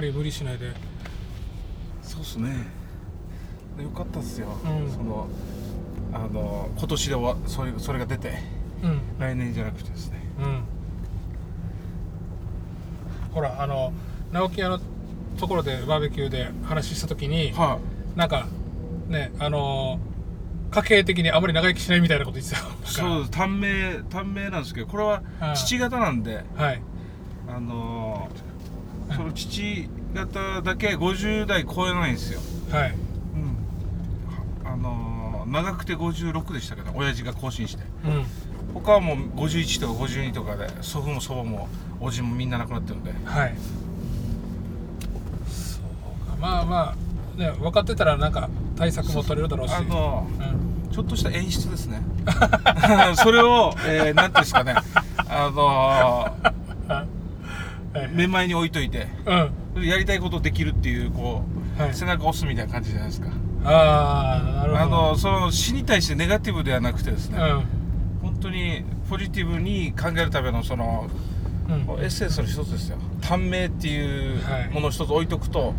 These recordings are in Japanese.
まり無理しないで。そうっすね。でよかったっすよ、うん。そのあの今年で終わそれそれが出て。うん。来年じゃなくてですね。うん。ほらあの直木屋のところでバーベキューで話した時にはなんかねあの家系的にあまり長生きしないみたいなこと言ってた。そう短命短命なんですけどこれは父方なんではい。あのその父方だけ50代超えないんですよ。はい。うん。あの長くて56でしたけど親父が更新して。うん。他はもう51とか52とかで祖父も祖母もおじもみんな亡くなってるんで。はい。そうか。まあまあね分かってたらなんか対策も取れるだろうし。あのうん。ちょっとした演出ですね。それを、えー、なんていうんですかね。あのはい目前に置いといてうん。やりたいことできるっていうこう、はい。背中押すみたいな感じじゃないですか。ああなるほど。あのその死に対してネガティブではなくてですね、うん。本当にポジティブに考えるためのそのうん。エッセンスの一つですよ。短命っていうはいものを一つ置いとくと、はい。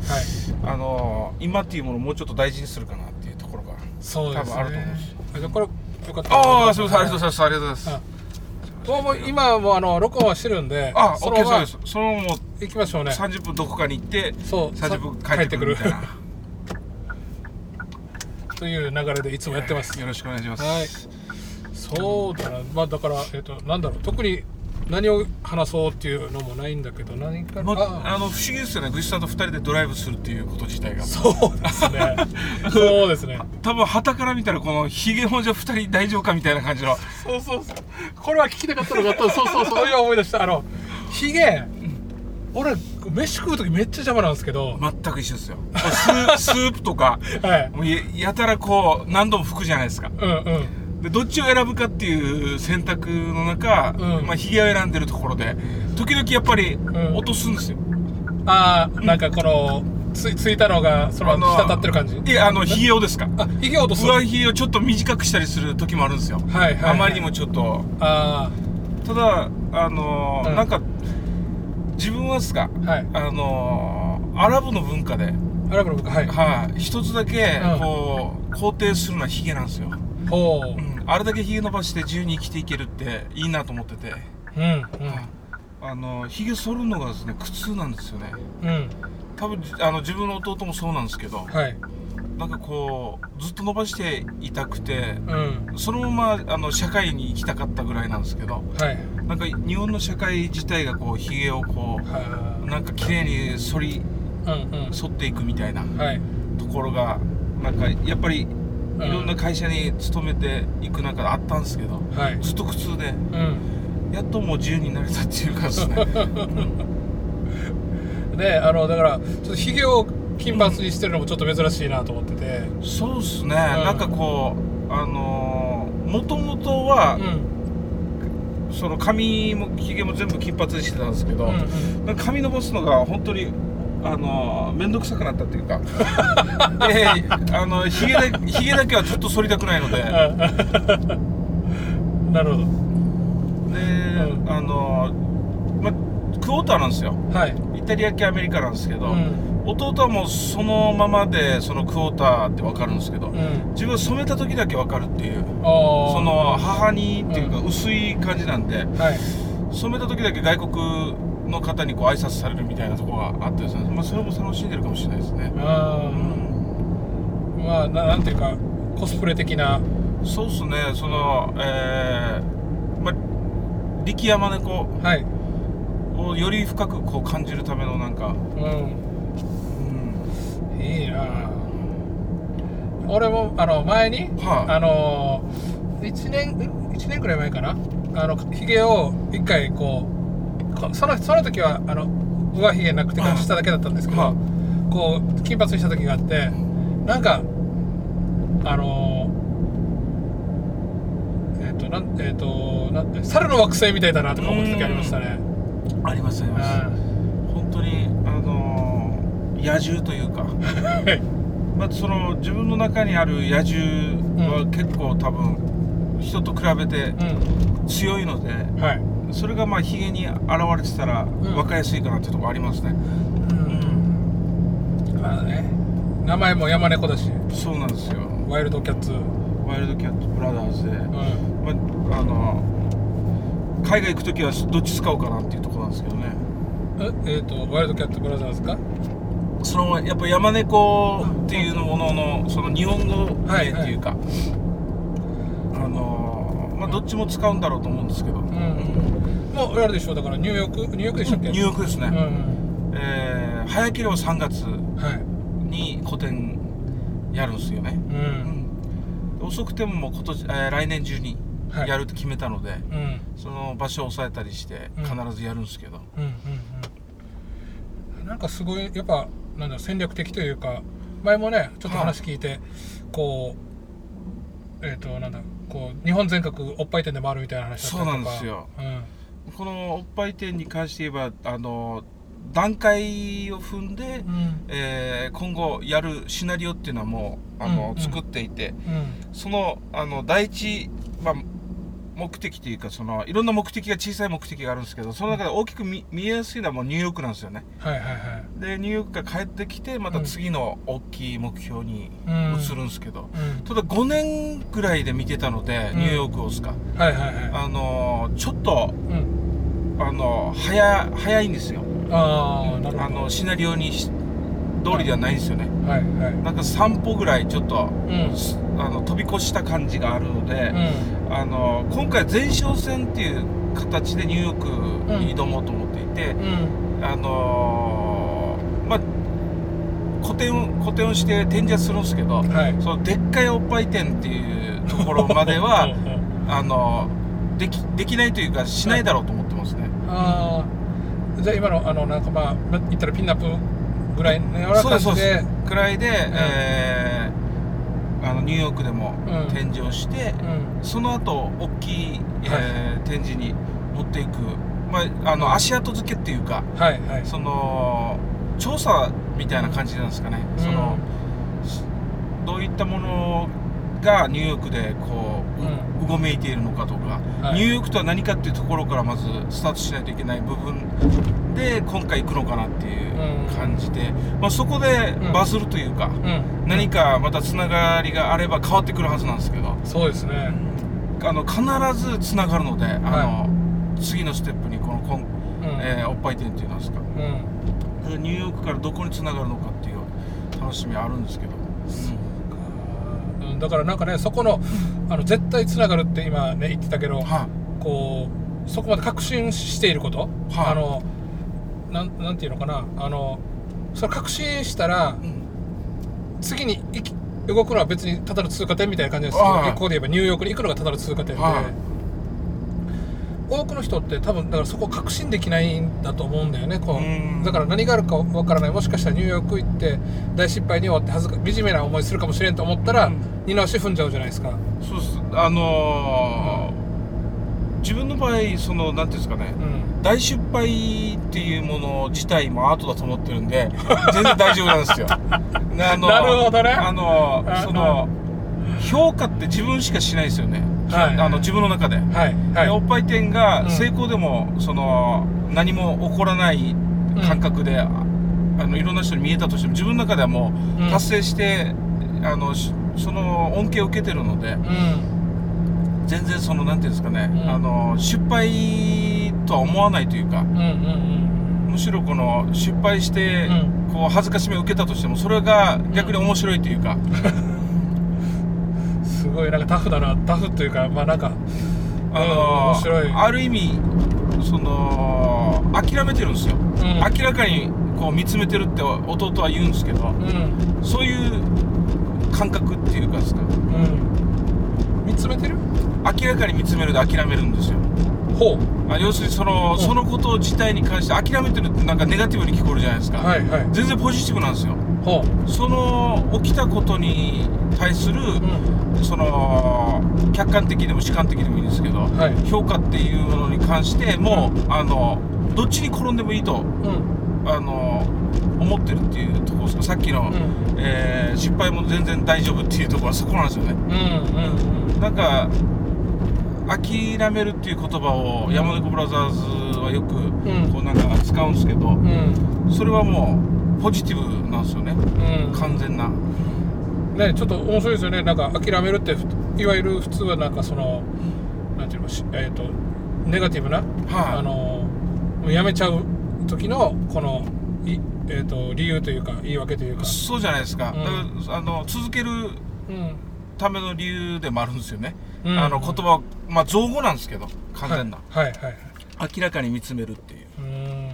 あの今っていうものをもうちょっと大事にするかなっていうところがそうですね。多分あると思うしあじゃあこれよかったああすみません。ありがとうございます。ありがとうございますもう今はもうあの録音はしてるんであ、そ OK そうのままですそのまま行きましょうね。30分どこかに行ってそう30分帰ってくるみたいな。という流れでいつもやってます。よろしくお願いします。はい。そうだな。まあだからえっ、となんだろう。特に何を話そうっていうのもないんだけど何かまああ、あの不思議ですよねグシさんと2人でドライブするっていうこと自体が。そうですね。そうですね。多分旗から見たらこのヒゲもじゃ2人大丈夫かみたいな感じの。そうそうそう。これは聞きたかったのがそうそうそう。今思い出した。あのヒゲ俺飯食う時めっちゃ邪魔なんですけど、全く一緒ですよ。スープとか はい。もうややたらこう何度も拭くじゃないですか。うんうんでどっちを選ぶかっていう選択の中、うん。まあ、ヒゲを選んでるところで時々やっぱりん。落とすんですよ、ああなんかこのついついたのがその滴ってる感じ？いやあのヒゲをですか？あヒゲ落とす上髭をちょっと短くしたりする時もあるんですよ、はいはいはいあまりにもちょっと。あただあのーうん。なんか自分はですか？あはい。あのーアラブの文化で、アラブの僕はい。はい、一つだけうん。こう肯定するのはヒゲなんですよ、ほう。うん、あれだけヒゲ伸ばして自由に生きていけるっていいなと思ってて、うんうん。あのヒゲ剃るのがですね苦痛なんですよね。うん。多分あの自分の弟もそうなんですけどはい。なんかこうずっと伸ばしていたくてうん。そのままあの社会に行きたかったぐらいなんですけどはい。なんか日本の社会自体がこうヒゲをこはうなんか綺麗に剃りあうん。剃っていくみたいなうんはい。ところがなんかやっぱりいうん。ろんな会社に勤めていく中であったんですけどはい。ずっと苦痛でうん。やっともう自由になれたっていうかですね。で あのだからちょっとヒゲを金髪にしてるのもちょっと珍しいなと思ってて。そうっすね、なんかこうあのもともとはう、ん。その髪もひげも全部金髪にしてたんですけど、うんうん。なんか髪伸ばすのが本当にあの面倒くさくなったっていうか。であのひげだひげだけはずっと剃りたくないので。で、なるほあのまクォーターなんですよ。どはい。イタリア系アメリカなんですけど、うん。弟はもうそのままでそのクォーターって分かるんですけど、うん。自分は染めた時だけ分かるっていう。その母にっていうかう薄い感じなんで、はい。染めた時だけ外国の方にこう挨拶されるみたいなところがあってですね、まあ、それも楽しんでるかもしれないですね、あうんー。まあななんていうかコスプレ的な。そうっすね。そのえー、まあ力山猫はい。をより深くこう感じるためのなんか、うん。うん、いいな俺もあの前に、はいあの1年1年くらい前かな。あのひげを一回こうこそのその時はあの上髭なくて下だけだったんですけど、はこう金髪にした時があってなんかあのー、えっ、となんえっ、となん猿の惑星みたいだなとか思った時ありましたね。ありますあります。本当にあのー野獣というか。はい。まずその自分の中にある野獣は結構多分人と比べてう強いのでんはいそれがまあヒゲに現れてたらん。分かりやすいかなっていうところありますね、うん。まあね名前も山猫だし。そうなんですよ。ワイルドキャッツ、ワイルドキャットブラザーズで、うん、まあ、あの海外行く時はどっち使おうかなっていうところなんですけどね。ええー、とワイルドキャットブラザーズか？そのやっぱ山猫っていうもののその日本語名っていうか、あのまあどっちも使うんだろうと思うんですけど、うんもうあれでしょだからニューヨークニューヨークでしたっけ？ニューヨークですね、うんえー早ければ3月はい。に個展やるんですよね、ううん。ん遅くてももう今年、えー来年中にはい。やると決めたので、うん。その場所を押さえたりしてうん。必ずやるんですけど、うんうんうん。なんかすごいやっぱなんだ戦略的というか前もねちょっと話聞いて、こうえっ、となんだこう日本全国おっぱい店で回るみたいな話だったりとか。そうなんですよ。うんこのおっぱい店に関して言えばあの段階を踏んで、うん。えー今後やるシナリオっていうのはもうあの、うんうん。作っていてうん。そのあの第一、まあ、目的というかそのいろんな目的が小さい目的があるんですけどその中で大きく見見えやすいのはもうニューヨークなんですよね。はいはいはい。でニューヨークから帰ってきてまた次の大きい目標にうん。移るんですけど、うん。ただ5年ぐらいで見てたので、うんニューヨークをですか。はいはいはい。あのちょっとうん。あの早早いんですよ。あのシナリオにし通りではないんですよね。はいはい。なんか3歩ぐらいちょっと、うん。すあの飛び越した感じがあるので、うん。あの今回前哨戦っていう形でニューヨークに挑もうと思っていて、うん。あのーまあ個展を個展をして展示はするんですけど、はい。そのでっかいおっぱい店っていうところまでは あのできできないというかしないだろうと思ってますね、ああじゃあ今のあのなんかまあま言ったらピンナップぐらいのような感じで。すくらいで、えーあのニューヨークでもうん。展示をして、うん。その後大きい、えー展示に持っていく、まあ、あの足跡付けっていうかはいはい。その調査みたいな感じなんですかね、そのどういったものがニューヨークでこう、うごめいているのかとか、はい。ニューヨークとは何かっていうところからまずスタートしないといけない部分で今回行くのかなっていう感じで、まあ、そこでうん。バズるというか、うん。何かまたつながりがあれば変わってくるはずなんですけど。そうですね。あの必ずつながるのであの、次のステップにこのこん、うん。えーおっぱい店っていうんですか。うん。ニューヨークからどこにつながるのかっていう楽しみはあるんですけど、うん。だからなんかねそこのあの絶対つながるって今ね言ってたけどはこうそこまで確信していること、はい。あのなんなんていうのかな。あのそれ確信したら次に行き動くのは別にただの通過点みたいな感じですけどはいここで言えばニューヨークに行くのがただの通過点で、はい多くの人って多分だからそこを確信できないんだと思うんだよねこう。ん。うだから何があるかわからない。もしかしたらニューヨーク行って大失敗に終わって恥ずか惨めな思いするかもしれんと思ったら、うん。二の足踏んじゃうじゃないですか。そうです。あのー自分の場合そのなんていうんですかね。うん。大失敗っていうもの自体もアートだと思ってるんで全然大丈夫なんですよ。であのなるほどね。あのうんその評価って自分しかしないですよね、はい。あの自分の中で、はい。はい。でおっぱい店がうん。成功でも、その何も起こらない感覚で、あのいろんな人に見えたとしても自分の中ではもう達成して、あのしその恩恵を受けてるのでうん全然そのなんていうんですかね、うん。あの失敗とは思わないというかうんうんむしろこの失敗して、うこう恥ずかしめを受けたとしてもそれが逆に面白いというか、う んすごいなんかタフだなタフというかまあなんかあのうん面白い。ある意味その諦めてるんですよ、ん明らかにこう見つめてるって弟は言うんですけどうんそういう感覚っていうかですかうん見つめてる？明らかに見つめるで諦めるんですよ。ほう。あ要するにその,、うん。そのこと自体に関して諦めてるってなんかネガティブに聞こえるじゃないですか、はいはい。全然ポジティブなんですよ。ほその起きたことに対する、ううん。その客観的でも主観的でもいいんですけど、はい。評価っていうものに関しても、あのどっちに転んでもいいとうん。あの思ってるっていうところですか？さっきの、うん。えー失敗も全然大丈夫っていうところはそこなんですよね。うんうんなんか諦めるっていう言葉をうん。山猫ブラザーズはよくん。こうなんか使うんですけどうん。それはもうポジティブなんですよね。うん。完全な。ねちょっと面白いですよね。なんか諦めるってふいわゆる普通はなんかそのなんていうのしえっ、とネガティブな、はい。あのやめちゃう時のこのいえっ、と理由というか言い訳というか。そうじゃないですか,、うん。あの続けるうんための理由でもあるんですよね、うん。あの言葉はまあ造語なんですけど完全な、はいはいはい。明らかに見つめるっていう。うーん。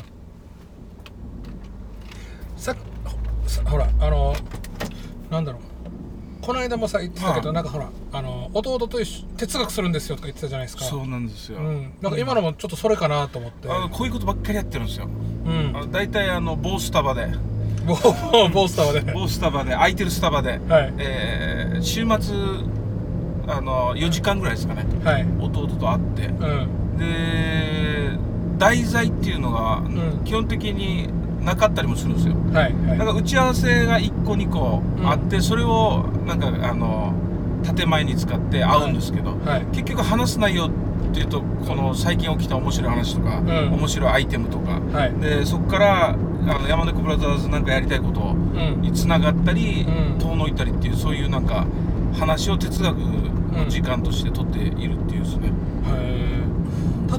ささほらあのなんだろう。この間もさ言ってたけど、はい。なんかほらあの弟と哲学するんですよとか言ってたじゃないですか。そうなんですよ、うん、なんか今のもちょっとそれかなと思って、こういうことばっかりやってるんですよ。うん。あの大体あの某スタバでボーボースターはね某スタバで空いてるスタバで、はい。えー週末あの4時間ぐらいですかね。はい。弟と会って。うん。で題材っていうのがん。基本的になかったりもするんですよ。はいはい。なんか打ち合わせが1個2個あって、それをなんかあの建前に使って会うんですけど、はい。結局話す内容っていうとこの最近起きた面白い話とか、ん。面白いアイテムとか。はい。でそこからあの山猫ブラザーズなんかやりたいことうん。につながったり、うん。遠のいたりっていうそういうなんか話を哲学の時間として取っているっていうですね、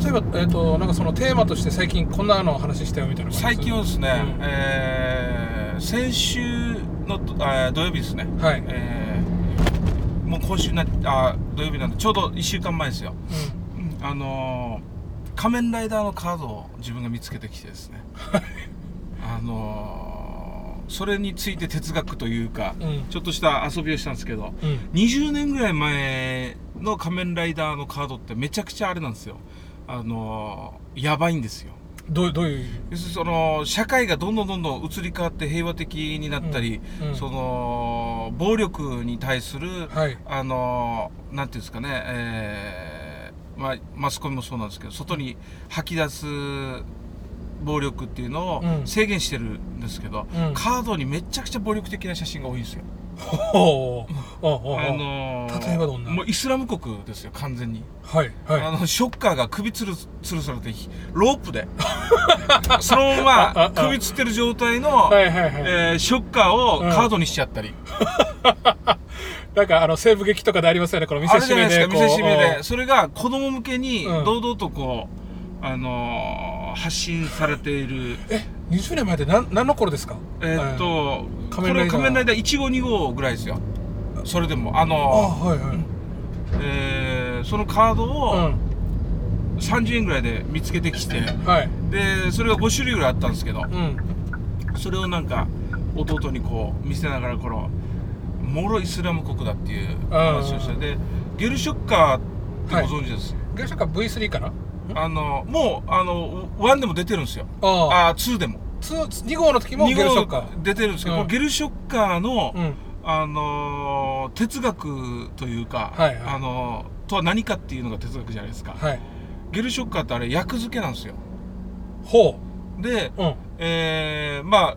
例えば、えー、となんかそのテーマとして最近こんなのお話ししたよみたいな最近はですね、うん。えー先週の土曜日ですね、はい。えーもう今週なあ土曜日なんでちょうど1週間前ですよ。うあのー仮面ライダーのカードを自分が見つけてきてですね。あのーそれについて哲学というか、んうん。ちょっとした遊びをしたんですけどうん。20年ぐらい前の仮面ライダーのカードってめちゃくちゃあれなんですよ。あのーやばいんですよ。どうどういう？その社会がどんどんどんどん移り変わって平和的になったり、うん。うん。その暴力に対する、はい。あのなんていうんですかね、えーまあ、マスコミもそうなんですけど外に吐き出す暴力っていうのうん。を制限してるんですけど、うん。カードにめちゃくちゃ暴力的な写真が多いんですよ。ほう。あのー例えばどんな？もうイスラム国ですよ完全に、はいはい。あのショッカーが首つるつるされてロープで。そのまま首つってる状態の、はいはいはい、えーショッカーをうんカードにしちゃったり、なんかあの西部劇とかでありますよねこの見せしめで見せしめで。それが子供向けにうん。堂々とこう、あのー発信されている。え20年前って何何の頃ですか？えーっと、仮面ライダー。これ仮面ライダー1号2号ぐらいですよ。それでもああのはいはい。えーそのカードうをん30円ぐらいで見つけてきて、はい。でそれが5種類ぐらいあったんですけどうん。それをなんか弟にこう見せながらこのもろイスラム国だっていう話をしてでゲルショッカーってご存知です、ゲルシャカ V3 かな？あのもうあの1でも出てるんですよ。ああ。あ2でも。2号の時もゲ2号ルシャカ出てるんですけど、うん。ゲルショッカーの、うん。あのー哲学というか、はいはい。あのーとは何かっていうのが哲学じゃないですか、はい。ゲルショッカーってあれ役付けなんですよ。ほで、ううん。えーまあ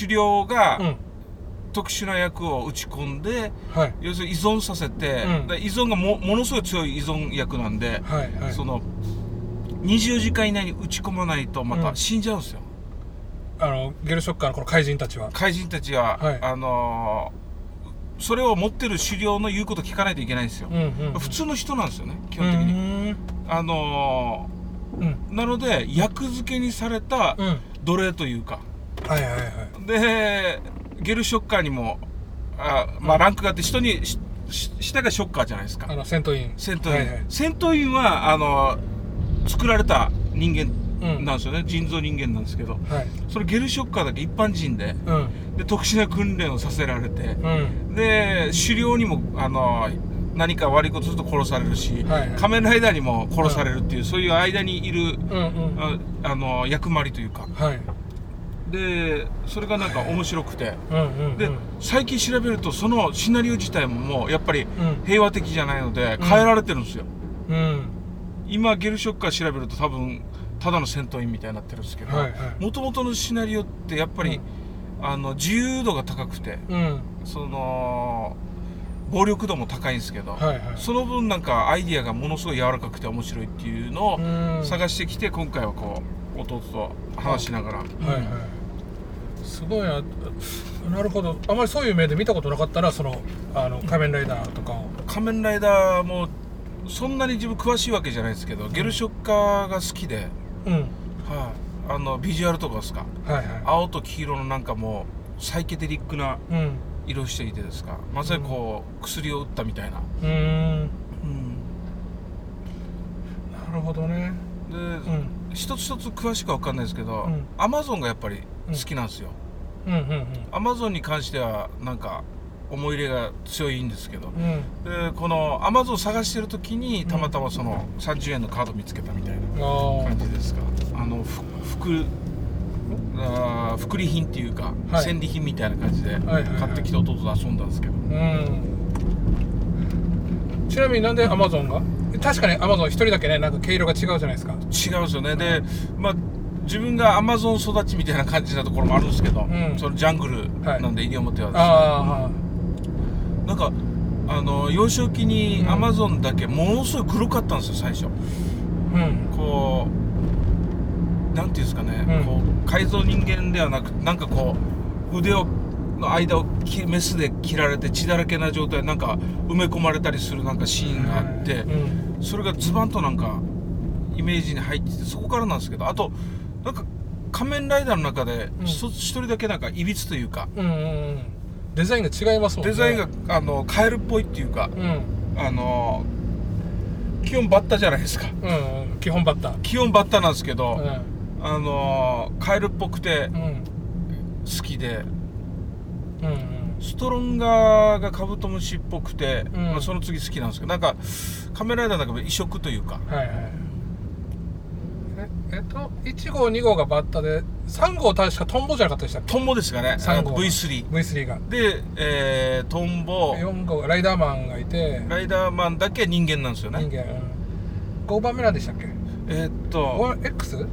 狩猟がうん特殊な役を打ち込んで、はい。要するに依存させて、うん。で依存がもものすごい強い依存役なんで、はいはいその24時間以内に打ち込まないとまたうん。死んじゃうんですよ、あのゲルショッカーのこの怪人たちは。怪人たちは、はい。あのーそれを持ってる狩猟の言うこと聞かないといけないんですよ、うんうん普通の人なんですよね基う本的に、んあのうん。ーなので役付けにされたうん。奴隷というか。はいはいはい。でゲルショッカーにもあまあランクがあって人に下がショッカーじゃないですか。あの戦闘員戦闘員、はいはい。戦闘員はあの作られた人間うん。なんですよね、人造人間なんですけど。はい。それゲルショッカーだけ一般人でうん。で特殊な訓練をさせられてうん。で狩猟にもあの何か悪いことすると殺されるし、はいはい。仮面ライダーにも殺されるっていう、そういう間にいるうんうん。ああの役回りというか。はいでそれがなんか面白くて。うんうんうん。で最近調べるとそのシナリオ自体ももうやっぱりうん。平和的じゃないので変えられてるんですよ、うん。今ゲルショッカー調べると多分ただの戦闘員みたいになってるんですけどもともとのシナリオってやっぱり、あの自由度が高くてうん。その暴力度も高いんですけど、はいはい。その分なんかアイディアがものすごい柔らかくて面白いっていうのをうん。探してきて今回はこう弟と話しながら、はいはいすごいな。なるほど。あまりそういう目で見たことなかったなそのあの仮面ライダーとかを。仮面ライダーもそんなに自分詳しいわけじゃないですけど、ゲルショッカーが好きで、うん。はい。あのビジュアルとかですか？はいはい。青と黄色のなんかもうサイケデリックなうん。色していてですか？まさにこう、薬を打ったみたいな、うーん。うん。なるほどね。で、うん。一つ一つ詳しくは分かんないですけど、うん。アマゾンがやっぱり好きなんですよ、うんうんアマゾンに関してはなんか思い入れが強いんですけど、うん。うんでこのアマゾン探してる時にたまたまその30円のカード見つけたみたいなあ感じですか。あのふ福あー福利品っていうか、はい。戦利品みたいな感じで買ってきて弟と遊んだんですけど、あうん。ちなみになんでアマゾンが？確かにアマゾン一人だけねなんか毛色が違うじゃないですか。違うんですよね。でまあ自分がアマゾン育ちみたいな感じなところもあるんですけど、ん。そのジャングルなんで西表はですね、あなんかあの幼少期にうん。アマゾンだけものすごい黒かったんですよ最初。あうん。こうなんていうんですかね、うん。こう改造人間ではなくなんかこう腕をの間をきメスで切られて血だらけな状態でなんか埋め込まれたりするなんかシーンがあって、うん。それがズバンとなんかイメージに入っててそこからなんですけどあとなんか仮面ライダーの中でうん。一人だけなんかいびつというか、うんうんうん。デザインが違いますもんね。デザインがあのカエルっぽいっていうかうん。あの基本バッタじゃないですか。うんうん。基本バッター。基本バッタなんですけど、うあのカエルっぽくて好きでうんうん。ストロンガーがカブトムシっぽくて、うん。まあ、その次好きなんですけどなんか仮面ライダーの中で異色というかはいはいええっと1号2号がバッタで3号確かトンボじゃなかったでしたっけ？トンボですかね。三号 V3 V3 が。で、えートンボ。4号がライダーマンがいて。ライダーマンだけ人間なんですよね。人間、うん、5番目なんでしたっけ？えーっと。X?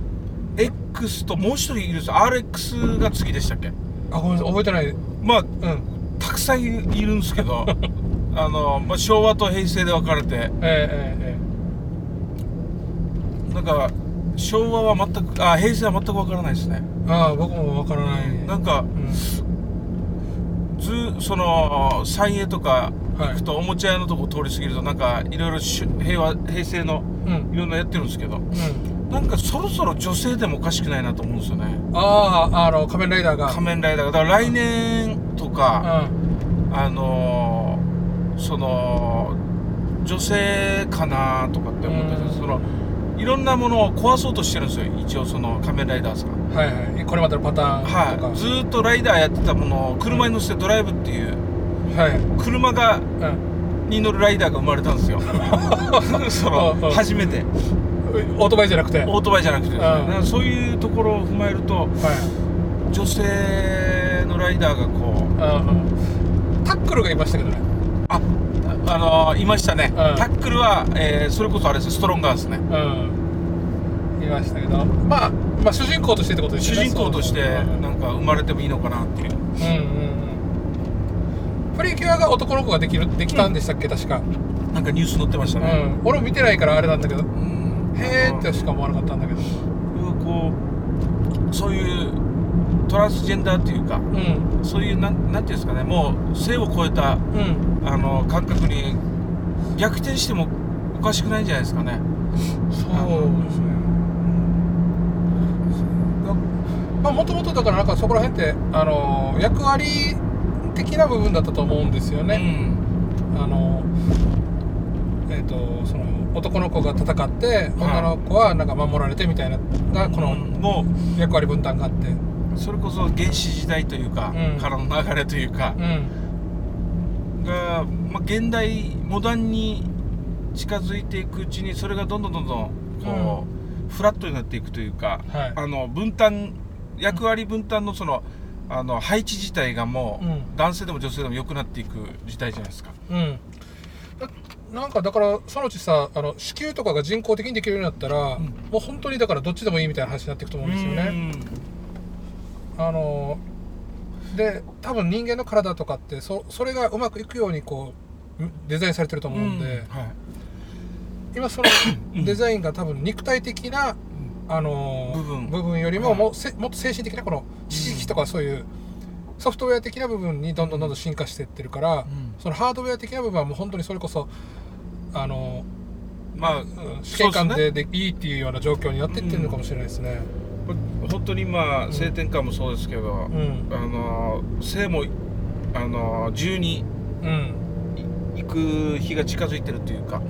X ともう一人いるんですよ。RX が次でしたっけ？あごめんなさい。覚えてない。まあうん。たくさんいるんですけど。あの、まあ、昭和と平成で分かれて。ええええ。なんか昭和は全くあ平成は全く分からないですね。ええああ僕もわからない。なんかうん。ずその三栄とかはい。行くとおもちゃ屋のとこ通り過ぎるとなんかいろいろし平和平成のうん。いろんなやってるんですけどうん。なんかそろそろ女性でもおかしくないなと思うんですよね。あああの仮面ライダーが。仮面ライダーが。だから来年とかうあのーその女性かなとかって思っててうん。そのいろんなものを壊そうとしてるんですよ。一応その仮面ライダーズが。ん。はいはい。これまでのパターンとか。はい、ずーっとライダーやってたものを車に乗せてドライブっていう。はい。車がうん。に乗るライダーが生まれたんですよ。その初めて。オートバイじゃなくて。オートバイじゃなくてですね。うん。そういうところを踏まえるとはい。女性のライダーがこううんうん。タックルがいましたけどね。ああのーいましたね、ん。タックルは、えーそれこそあれですストロンガーですね。うん。いましたけど。まあまあ主人公としてってことですね。人公としてうん。なんか生まれてもいいのかなっていう。うんうんうん。プリキュアが男の子ができるできたんでしたっけ？確か。なんかニュース載ってましたうね、ん。俺も見てないからあれなんだけど。うん。へーってしか思わなかったんだけど。こうそういうトランスジェンダーっていうかうん。そういうなんなんていうんですかね。もう性を超えたうんあの感覚に逆転してもおかしくないんじゃないですかね。そうですね。まあもともとだからなんかそこら辺ってあの役割的な部分だったと思うんですよね、うん。あのえっ、とその男の子が戦って女の子はなんか守られてみたいながこの役割分担があって。うそれこそ原始時代というか、うん。からの流れというかう、んがまあ、現代モダンに近づいていくうちにそれがどんどんどんどんこう、フラットになっていくというか、はい。あの分担役割分担のそのあの配置自体がもう、うん。男性でも女性でも良くなっていく時代じゃないですか。うん。ななんかだからそのうちさあの子宮とかが人工的にできるようになったら、ん。もう本当にだからどっちでもいいみたいな話になっていくと思うんですよね。あので多分人間の体とかってそそれがうまくいくようにこうデザインされてるとうん思うんで、はい。今そのデザインが多分肉体的なあの部分。よりもはい。も,、っと精神的なこの知識とかそういうソフトウェア的な部分にどんどんどんどん進化していってるから、うん。そのハードウェア的な部分はもう本当にそれこそあの、まあ、うん試験官そうででいいっていうような状況になっていってるのかもしれないですね。これ本当にまあ性転換もそうですけど、うん。あの性もあの自由にうん。行く日が近づいてるというか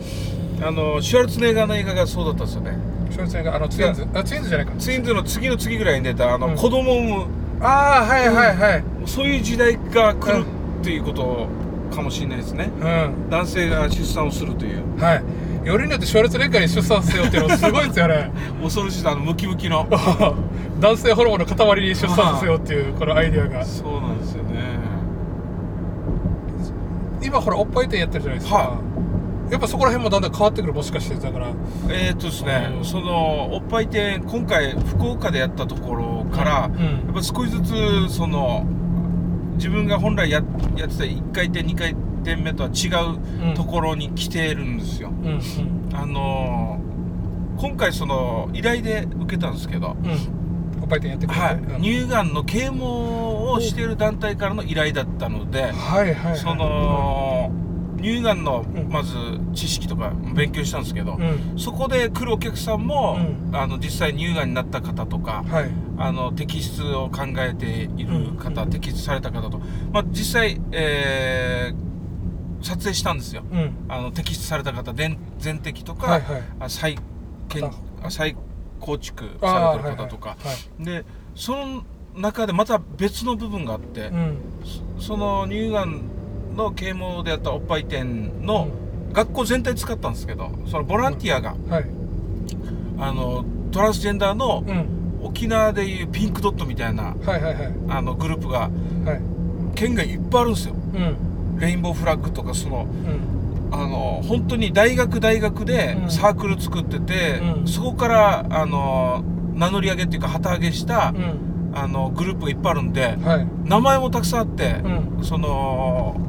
あのシュワルツェネッガーの映画がそうだったんですよね。翔平さんがあのツインズ。あツインズじゃないか。ツインズの次の次ぐらいに出たあの、うん。子供を産むああはいはいはい。そういう時代が来るっていうことかもしれないですね。うん。男性が出産をするという。はいよりによってシュワルツェネッガーに出産させようっていうのすごいですよね。恐ろしいあのムキムキの。男性ホルモンの塊に出産させようっていうこのアイデアが。そうなんですよね。今ほらおっぱい店やってるじゃないですか、はやっぱそこら辺もだんだん変わってくるもしかしてだから。えー、っとですね、うん。そのおっぱい店今回福岡でやったところから、うん。やっぱ少しずつその自分が本来ややってた1回転2回転目とは違うところに来てるんですよ、うんうん。あのー今回その依頼で受けたんですけど、うん。おっぱい店やってくれて、はい。うん。乳がんの啓蒙をしている団体からの依頼だったので、はいはいはい。その乳がんのん。まず知識とか勉強したんですけど、うん。そこで来るお客さんも、うあの実際乳がんになった方とか、はい。あの摘出を考えている方、うん。摘出された方と、まあ、実際、えー撮影したんですよ。うん。あの摘出された方全全摘とか、はいはい。あ再建再構築あさーれてる方とか、はいはいでその中でまた別の部分があって、うん。そその乳がんの啓蒙でやったおっぱい店の学校全体使ったんですけどそのボランティアが、はい。あのトランスジェンダーのうん。沖縄でいうピンクドットみたいなはいはいはい。あのグループがはい。県外いっぱいあるんですよ。うんレインボーフラッグとかそのうん。あの本当に大学大学でうん。サークル作ってて、うん。そこからあの名乗り上げっていうか旗揚げした、うん。あのグループがいっぱいあるんではい。名前もたくさんあって、うん。その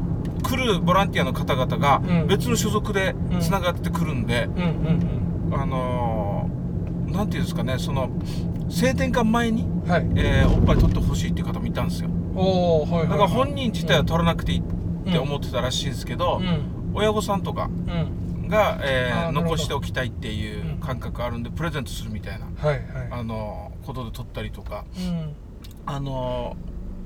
来るボランティアの方々がうん。別の所属でつながってくるんで、あのなんていうんですかねその性転換前に、うんはい。えーおっぱい取ってほしいっていう方もいたんですよ。だから本人自体は取らなくていいって思ってたらしいんですけど、うん。親御さんとかうん。が、えー残しておきたいっていう感覚あるんでプレゼントするみたいな、はいはい。あのことで取ったりとか。うん。あの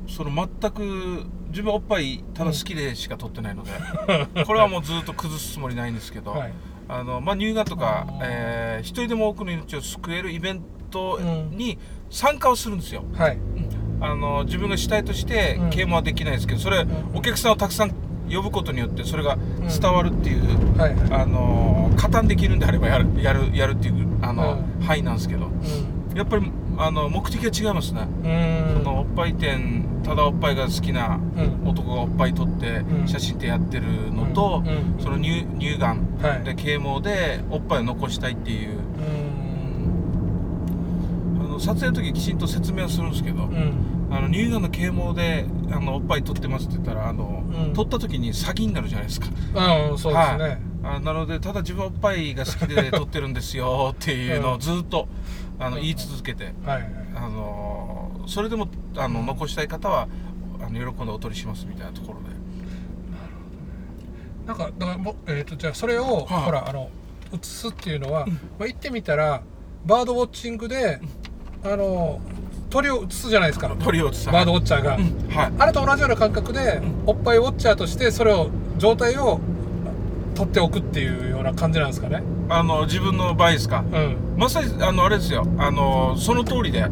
その全く自分おっぱいただ好きでしか取ってないので、これはもうずっと崩すつもりないんですけど、はい。あのまあ、乳がんとかえー一人でも多くの命を救えるイベントに参加をするんですよ。はいあの自分が主体としてうん。啓蒙はできないですけどそれ、ん。お客さんをたくさん呼ぶことによってそれが伝わるっていう、はいはい。あの加担できるんであればやるやるやるっていうあの、う範囲なんですけどうん。やっぱりあの目的が違いますね、うん。そのおっぱい店ただおっぱいが好きなうん。男がおっぱい取ってうん。写真展やってるのと、うん。その乳乳がんはい。で啓蒙でおっぱいを残したいっていうの撮影の時きちんと説明はするんですけど、うん。あの乳がんの啓蒙であのおっぱい取ってますって言ったらあの、うん。取った時に詐欺になるじゃないですか。うんそうですはい。ねあなのでただ自分おっぱいが好きで取ってるんですよっていうのを ずっとあの言い続けてはい。はいあのそれでもあの残したい方はあの喜んでお取りしますみたいなところで。なんかだからもえっ、とじゃあそれを、はい。ほらあの映すっていうのは、まあ、行ってみたらバードウォッチングで、あの鳥を映すじゃないですか。鳥を映さバードウォッチャーが、うん。はい。あれと同じような感覚で、おっぱいウォッチャーとしてそれを状態を取っておくっていうような感じなんですかね。あの自分の場合ですか。うん。まさにあのあれですよ。あのその通りではい。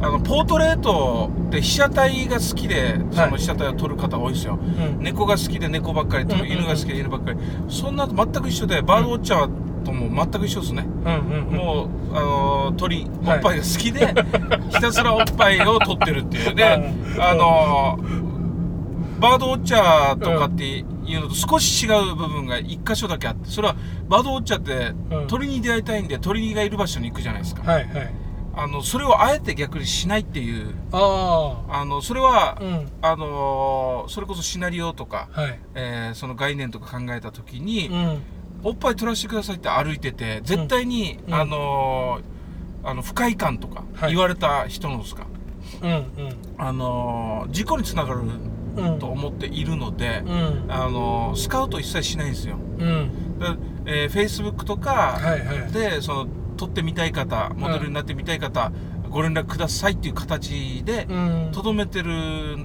あのポートレートで被写体が好きでそはい。の被写体を撮る方多いですよ、うん。猫が好きで猫ばっかり撮る、うんうんうん。犬が好きで犬ばっかり。そんなと全く一緒でバードウォッチャーとも全く一緒ですね、もうあの鳥おはい。っぱいが好きで、ひたすらおっぱいを取ってるっていう。で、うんあのバードウォッチャーとかっていうのと少し違う部分が一箇所だけあってそれはバードウォッチャーってうん。鳥に出会いたいんで鳥がいる場所に行くじゃないですか、はいはい。あのそれをあえて逆にしないっていう。ああのそれは、あうん。あのそれこそシナリオとか、はい。えーその概念とか考えた時に、うんおっぱい取らせてくださいって歩いてて絶対に、うん。あのーあの不快感とかはい。言われた人のですか、うんあのー事故につながるうん。うんと思っているので、うん。あのースカウト一切しないんですよ。うん。だえー、Facebook とかはいはい。でその撮ってみたい方モデルになってみたい方、ご連絡くださいっていう形でうん。とどめてる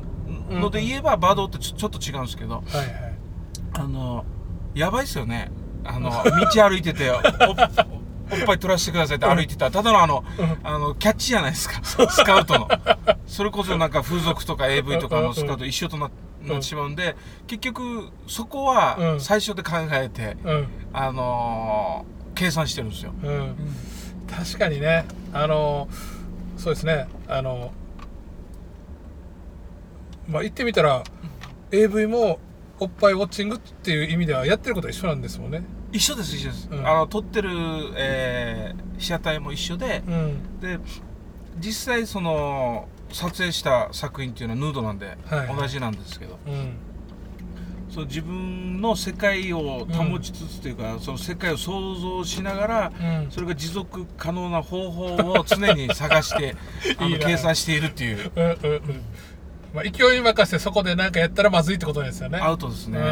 ので言えば、バードってちょちょっと違うんですけどはいはい。あのやばいっすよねあの道歩いてておおっぱい取らせてくださいって歩いてた。らただのあのうん。あのキャッチじゃないですか。スカウトの。それこそなんか風俗とか AV とかのスカウト一緒となってしまうんで結局そこはうん。最初で考えて、うん。あのー計算してるんですよ、うん。確かにね。あのそうですね。あのまあ言ってみたら AV もおっぱいウォッチングっていう意味ではやってることは一緒なんですもんね。一緒です一緒です、うん。あの撮ってる、えー被写体も一緒で、うん。で実際その撮影した作品っていうのはヌードなんで、はい同じなんですけど。うん。そう自分の世界を保ちつつというか、その世界を想像しながらうん。それが持続可能な方法を常に探して あの計算しているっていうまあ勢いに任せてそこで何かやったらまずいってことですよね。アウトですね、うん。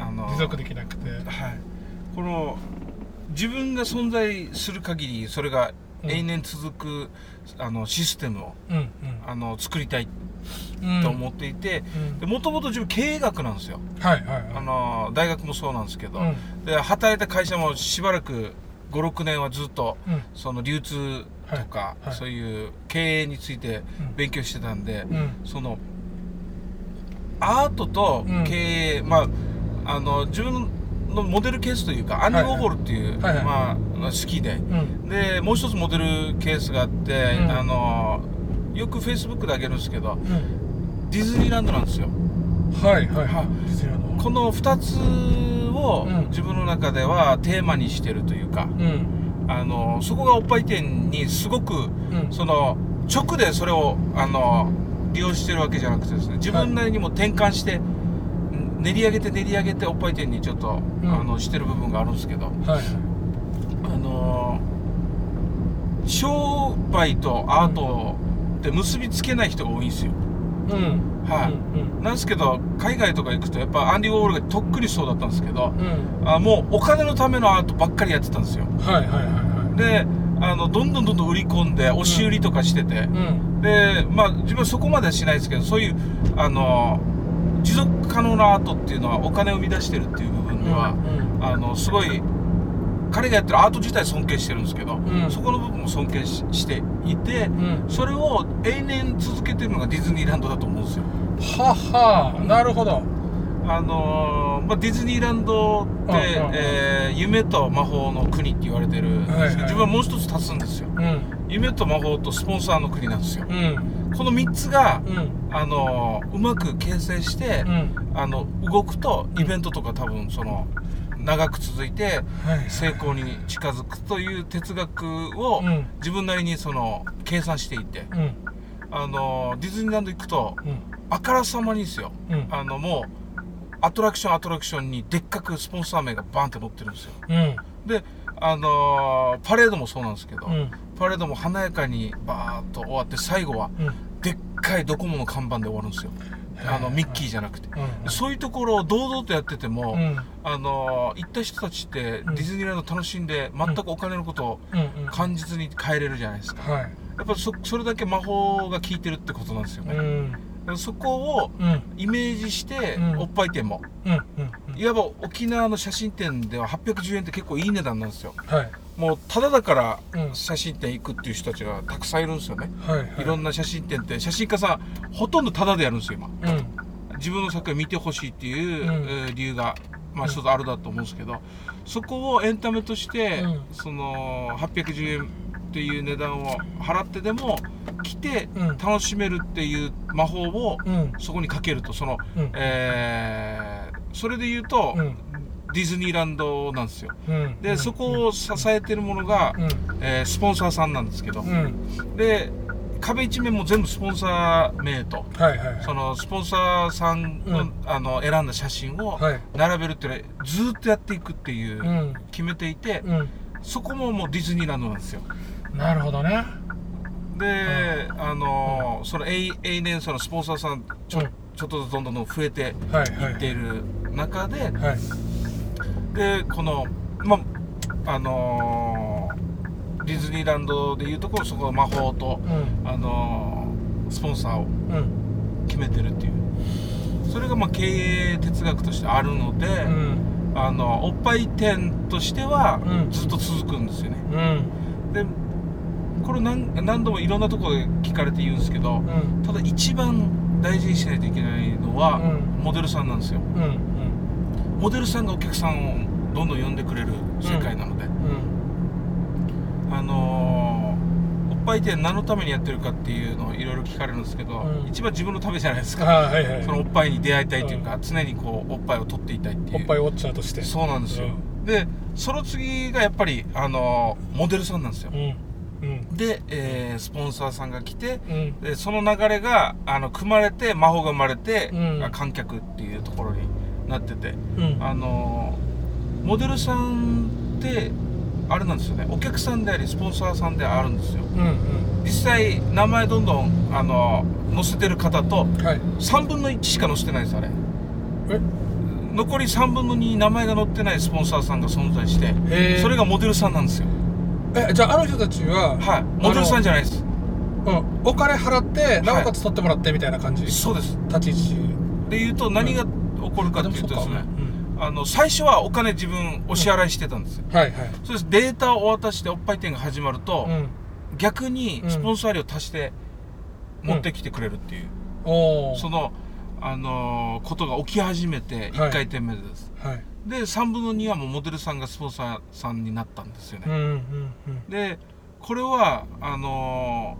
あの持続できなくて。はい、この自分が存在する限りそれが永遠続く、あのシステムをうんあの作りたいうん。と思っていてうん。もともと自分経営学なんですよ。はいはいあはい。の大学もそうなんですけど、うん。で働いた会社もしばらく56年はずっとうん。その流通とか、はいはい。そういう経営についてうん。勉強してたんで、うん。そのアートと経営、まああの自分のモデルケースというかアンディ・ウォーホルっていう、はいはい。まあ、好きで。うん。でもう一つモデルケースがあって、うん。あのよくフェイスブックであげるんですけどうん。ディズニーランドなんですよ。はいはい。ははいこの2つをうん。自分の中ではテーマにしてるというか、うん。あのそこがおっぱい店にすごくうん。その直でそれをあの利用してるわけじゃなくてですね自分なりにも転換して、練り上げて練り上げておっぱい店にちょっと、うん。あのしてる部分があるんですけどはいあの商売とアートって結びつけない人が多いんですよ。うん。はい。うんなんですけど海外とか行くとやっぱアンディ・ウォーホルがとっくにそうだったんですけどうん。あもうお金のためのアートばっかりやってたんですよ。はいはいはいはであのどんどんどんどん売り込んで押し売りとかしてて、いうんでまあ自分はそこまではしないですけどそういうあの持続可能なアートっていうのはお金を生み出してるっていう部分では、うんあのすごい彼がやってるアート自体尊敬してるんですけど、ん。そこの部分も尊敬ししていて、うん。それを永年続けてるのがディズニーランドだと思うんですよ。ははなるほどあのーまあ、ディズニーランドって、えー夢と魔法の国って言われてるんですけど、はいはい。自分はもう一つ足すんですよ。うん。夢と魔法とスポンサーの国なんですよ。うん。この3つが、うん。あのーうまく形成して、うん。あの動くとイベントとか多分その長く続いてはい成功に近づくという哲学をうん。自分なりにその計算していてうん。あのディズニーランド行くとうん。あからさまにですよ。うん。あのもうアトラクションアトラクションにでっかくスポンサー名がバンって載ってるんですよ。うん。であのパレードもそうなんですけど、うん。パレードも華やかにバーッと終わって最後はうん。でっかいドコモの看板で終わるんですよ。あのミッキーじゃなくて。うん。そういうところを堂々とやってても、うん。あの行った人たちってデうん。ィズニーランド楽しんで全くお金のことをうん。うん。感じずに帰れるじゃないですか。はい。やっぱそそれだけ魔法が効いてるってことなんですようね、んそこをうん。イメージして、うん。おっぱい店も。いわば沖縄の写真展では810円って結構いい値段なんですよ。はい。もうただだからうん。写真展行くっていう人たちがたくさんいるんですよね、はいはい。いろんな写真展って写真家さんほとんどタダでやるんですよ今。うん。自分の作品を見てほしいっていう、理由がまあ一つあるだと思うんですけど、そこをエンタメとして、うん。その810円っていう値段を払ってでも来てうん。楽しめるっていう魔法をうん。そこにかけるとその、うん。えーそれで言うと、うん。ディズニーランドなんですよ。うん。で、そこを支えてるものが、うん。えースポンサーさんなんですけど、うん。で壁一面も全部スポンサー名とはいはいはい。そのスポンサーさんの,、うん。あの選んだ写真をはい。並べるっていうのはずーっとやっていくっていう、うん。決めていて、うん。そこももうディズニーランドなんですよなるほどね。で、あのーその永永年そのスポンサーさんちょ,、うん。ちょっとずつどんどんどん増えてはいはいいっている中で、はい。でこのまあのーディズニーランドでいうところそこの魔法と、うん。あのースポンサーをうん。決めてるっていう。それがまあ経営哲学としてあるので、うん。あのおっぱい店としてはうん。ずっと続くんですよね、うん。でこれ何何度もいろんなところで聞かれて言うんですけどうん。ただ一番大事にしないといけないのは、うん。モデルさんなんですよ。うんモデルさんがお客さんをどんどん呼んでくれる世界なので、うんあのーおっぱい店何のためにやってるかっていうのをいろいろ聞かれるんですけど、うん。一番自分のためじゃないですあか、はいはいそのおっぱいに出会いたいというか、常にこうおっぱいを取っていたいっていう。おっぱいウォッチャーとして。そうなんですよ、でその次がやっぱりあのモデルさんなんですよ。うんうん。で、えースポンサーさんが来てうん。でその流れがあの組まれて魔法が生まれて、うん。観客っていうところになってて。うん。あのモデルさんってあれなんですよね。お客さんでありスポンサーさんであるんですよ。うん実際名前どんどんあの載せてる方とうんはい。3分の1しか載せてないんですあれ。え？残り3分の2名前が載ってないスポンサーさんが存在してそれがモデルさんなんですよえじゃああの人たちははい。モデルさんじゃないです。うんお金払ってなおかつ取ってもらってみたいな感じ？そうです。立ち位置。で言うと何が起こるかっていうとですね、うん。あの最初はお金自分お支払いしてたんですよ、はいはい。そうです。データをお渡しておっぱい店が始まると、うん。逆にスポンサー料足して持ってきてくれるっていう、おおその、あのーことが起き始めてはい。1回転目です、はいで3分の2はもうモデルさんがスポンサーさんになったんですよね、うんうんうん。でこれはあの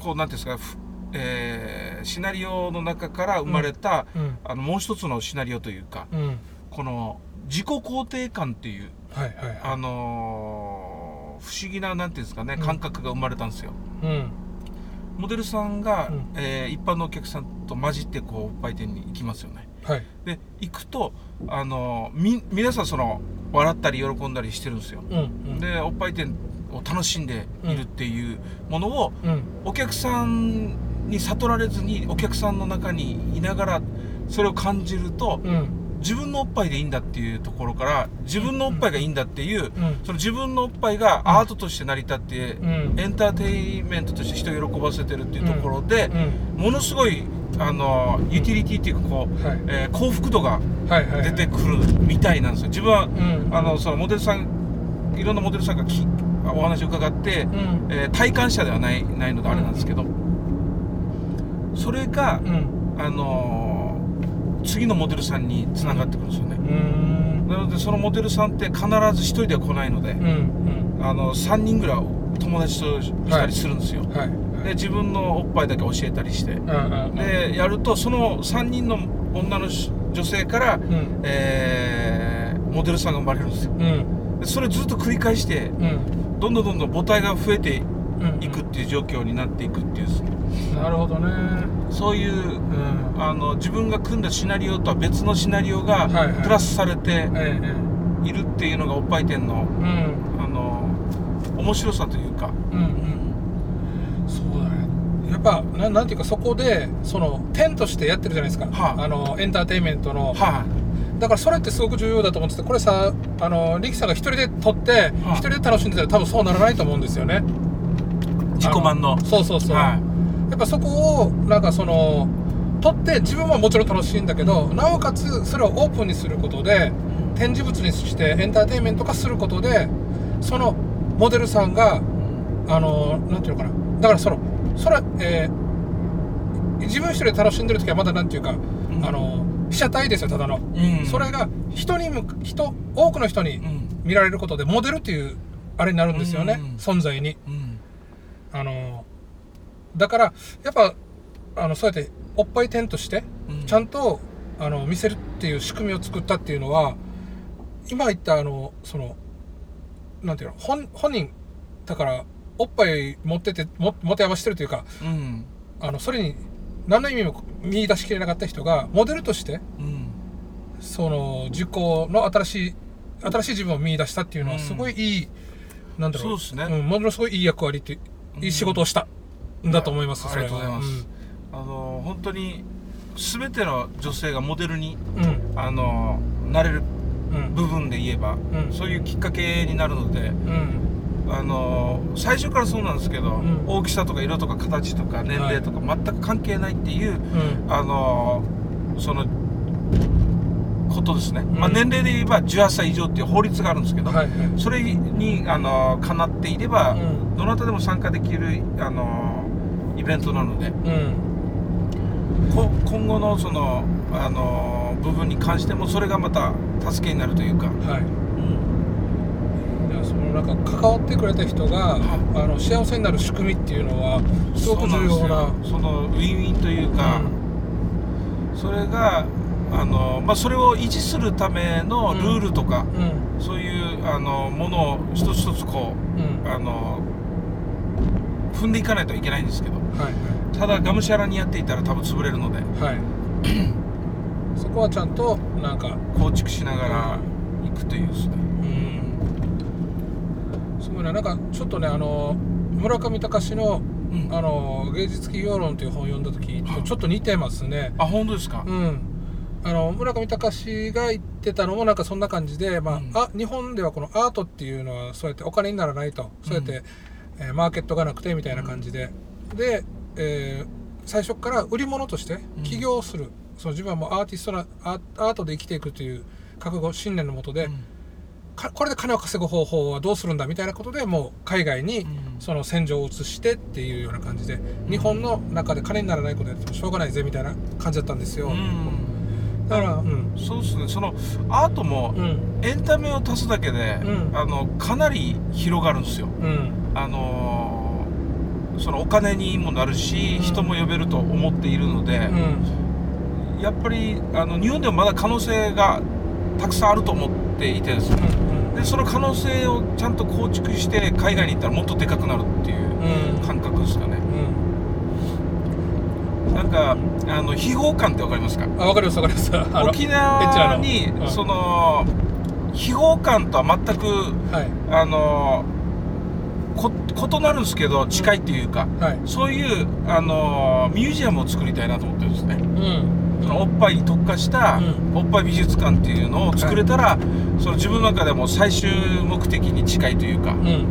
ーこうなんていうんですか、ふえーシナリオの中から生まれた、うんあのもう一つのシナリオというかうん。この自己肯定感っていうはいはいはい。あのー不思議ななんていうんですかねうん。感覚が生まれたんですよ、うん。モデルさんが、うん。えー一般のお客さんと混じってこうおっぱい店に行きますよねはい。で行くとあのーみ皆さんその笑ったり喜んだりしてるんですよ。うんうん。でおっぱい店を楽しんでいるっていうものを、うん。お客さんに悟られずにお客さんの中にいながらそれを感じるとうん。自分のおっぱいでいいんだっていうところから自分のおっぱいがいいんだっていううん。その自分のおっぱいがアートとして成り立ってうん。エンターテインメントとして人を喜ばせてるっていうところでうん。ものすごいあのユーティリティっていうかこう、はい。えー幸福度が出てくるみたいなんですよ。自分はうん。あのそのモデルさんいろんなモデルさんがきお話を伺って、うん。えー体感者ではないないのであれなんですけどそれがうん。あのー次のモデルさんにつながってくるんですよね。うん。なのでそのモデルさんって必ず1人では来ないのであの3人ぐらい友達としたりするんですよ、はい。で自分のおっぱいだけ教えたりして。でやるとその3人の女のし女性から、うん。えーモデルさんが生まれるんですよ。うん。でそれずっと繰り返してうん。どんどんどんどん母体が増えてうんいくっていう状況になっていくっていうですねなるほどね。そういううん。あの自分が組んだシナリオとは別のシナリオがプラスされているっていうのがおっぱい店のえうん面白さというか。うんうん。そうだね。やっぱななんていうかそこでその点としてやってるじゃないですか、はい。あのエンターテインメントの。はだからそれってすごく重要だと思っててこれさあの力さんが一人で撮ってはい。一人で楽しんでたら多分そうならないと思うんですよね。い自己満の。あそうそうそう、はやっぱそこをなんかその撮って自分はもちろん楽しいんだけど、なおかつそれをオープンにすることで展示物にしてエンターテインメント化することでそのモデルさんがあのなんていうのかな。だからそのそれ、えー自分一人で楽しんでる時はまだなんていうか、ん。あの被写体ですよただの、うん。それが人に向く人多くの人にうん。見られることでモデルっていうあれになるんですよね、うん。存在に。うん。あのだからやっぱあのそうやっておっぱい店としてうん。ちゃんとあの見せるっていう仕組みを作ったっていうのは今言ったあのそのなんていうの？本本人だからおっぱい持ってても持て余してるというかうん。あのそれに何の意味も見出しきれなかった人がモデルとしてうん。その自己の新しい新しい自分を見出したっていうのはうん。すごいいい、なんだろう。そうですね。ん、ものすごいいい役割っていい仕事をしたんだと思います、ありがとうございます。あの本当に全ての女性がモデルにうん。うんあのなれるうん部分で言えば、うん。そういうきっかけになるのでうん。あの最初からそうなんですけど、ん。大きさとか色とか形とか年齢とか全く関係ないっていう、うん。あのそのことですね、ん。まあ、年齢で言えば18歳以上っていう法律があるんですけど、それにあのかなっていれば、うん。どなたでも参加できるあのイベントなので今後のそのあの部分に関してもそれがまた助けになるというか、はい。そのなんか関わってくれた人が、あの幸せになる仕組みっていうのはすごく重要な。そのウィンウィンというか、それがあの、まあ、それを維持するためのルールとか、うん。そういうあのものを一つ一つこうん。うあの踏んでいかないといけないんですけどはいただがむしゃらにやっていたら多分潰れるのではい。そこはちゃんとなんか構築しながら行くというですね。うん。すごいななんかちょっとねあの村上隆のうん。あの芸術企業論という本を読んだ時とちょっと似てますね。あ本当ですか、うん。あの村上隆が言ってたのもなんかそんな感じで、まあうん。あ日本ではこのアートっていうのはそうやってお金にならないと。そうやって、えーマーケットがなくてみたいな感じで、で、えー最初から売り物として起業する、その自分はもうアーティストなアアートで生きていくという覚悟信念のもとで、うん。かこれで金を稼ぐ方法はどうするんだみたいなことでもう海外にうんその戦場を移してっていうような感じで、日本の中で金にならないことやってもしょうがないぜみたいな感じだったんですよ、うんだから。うん。そうですね。そのアートもうん。エンタメを足すだけで、うん。あのかなり広がるんですよ。うん。あのーそのお金にもなるし、うん。人も呼べると思っているのでう、ん。やっぱりあの日本でもまだ可能性がたくさんあると思っていてですねうんでその可能性をちゃんと構築して海外に行ったらもっとでかくなるっていううん。感覚ですかね。うんなんかあの秘宝館ってわかりますか？あわかりますわかります。沖縄にうん。その秘宝館とは全くはい。あのこ異なるんですけど近いっていうか、はい。そういうあのミュージアムを作りたいなと思ってるんですね。うん。そのおっぱいに特化したうん。おっぱい美術館っていうのを作れたら、その自分の中でも最終目的に近いというか。うん。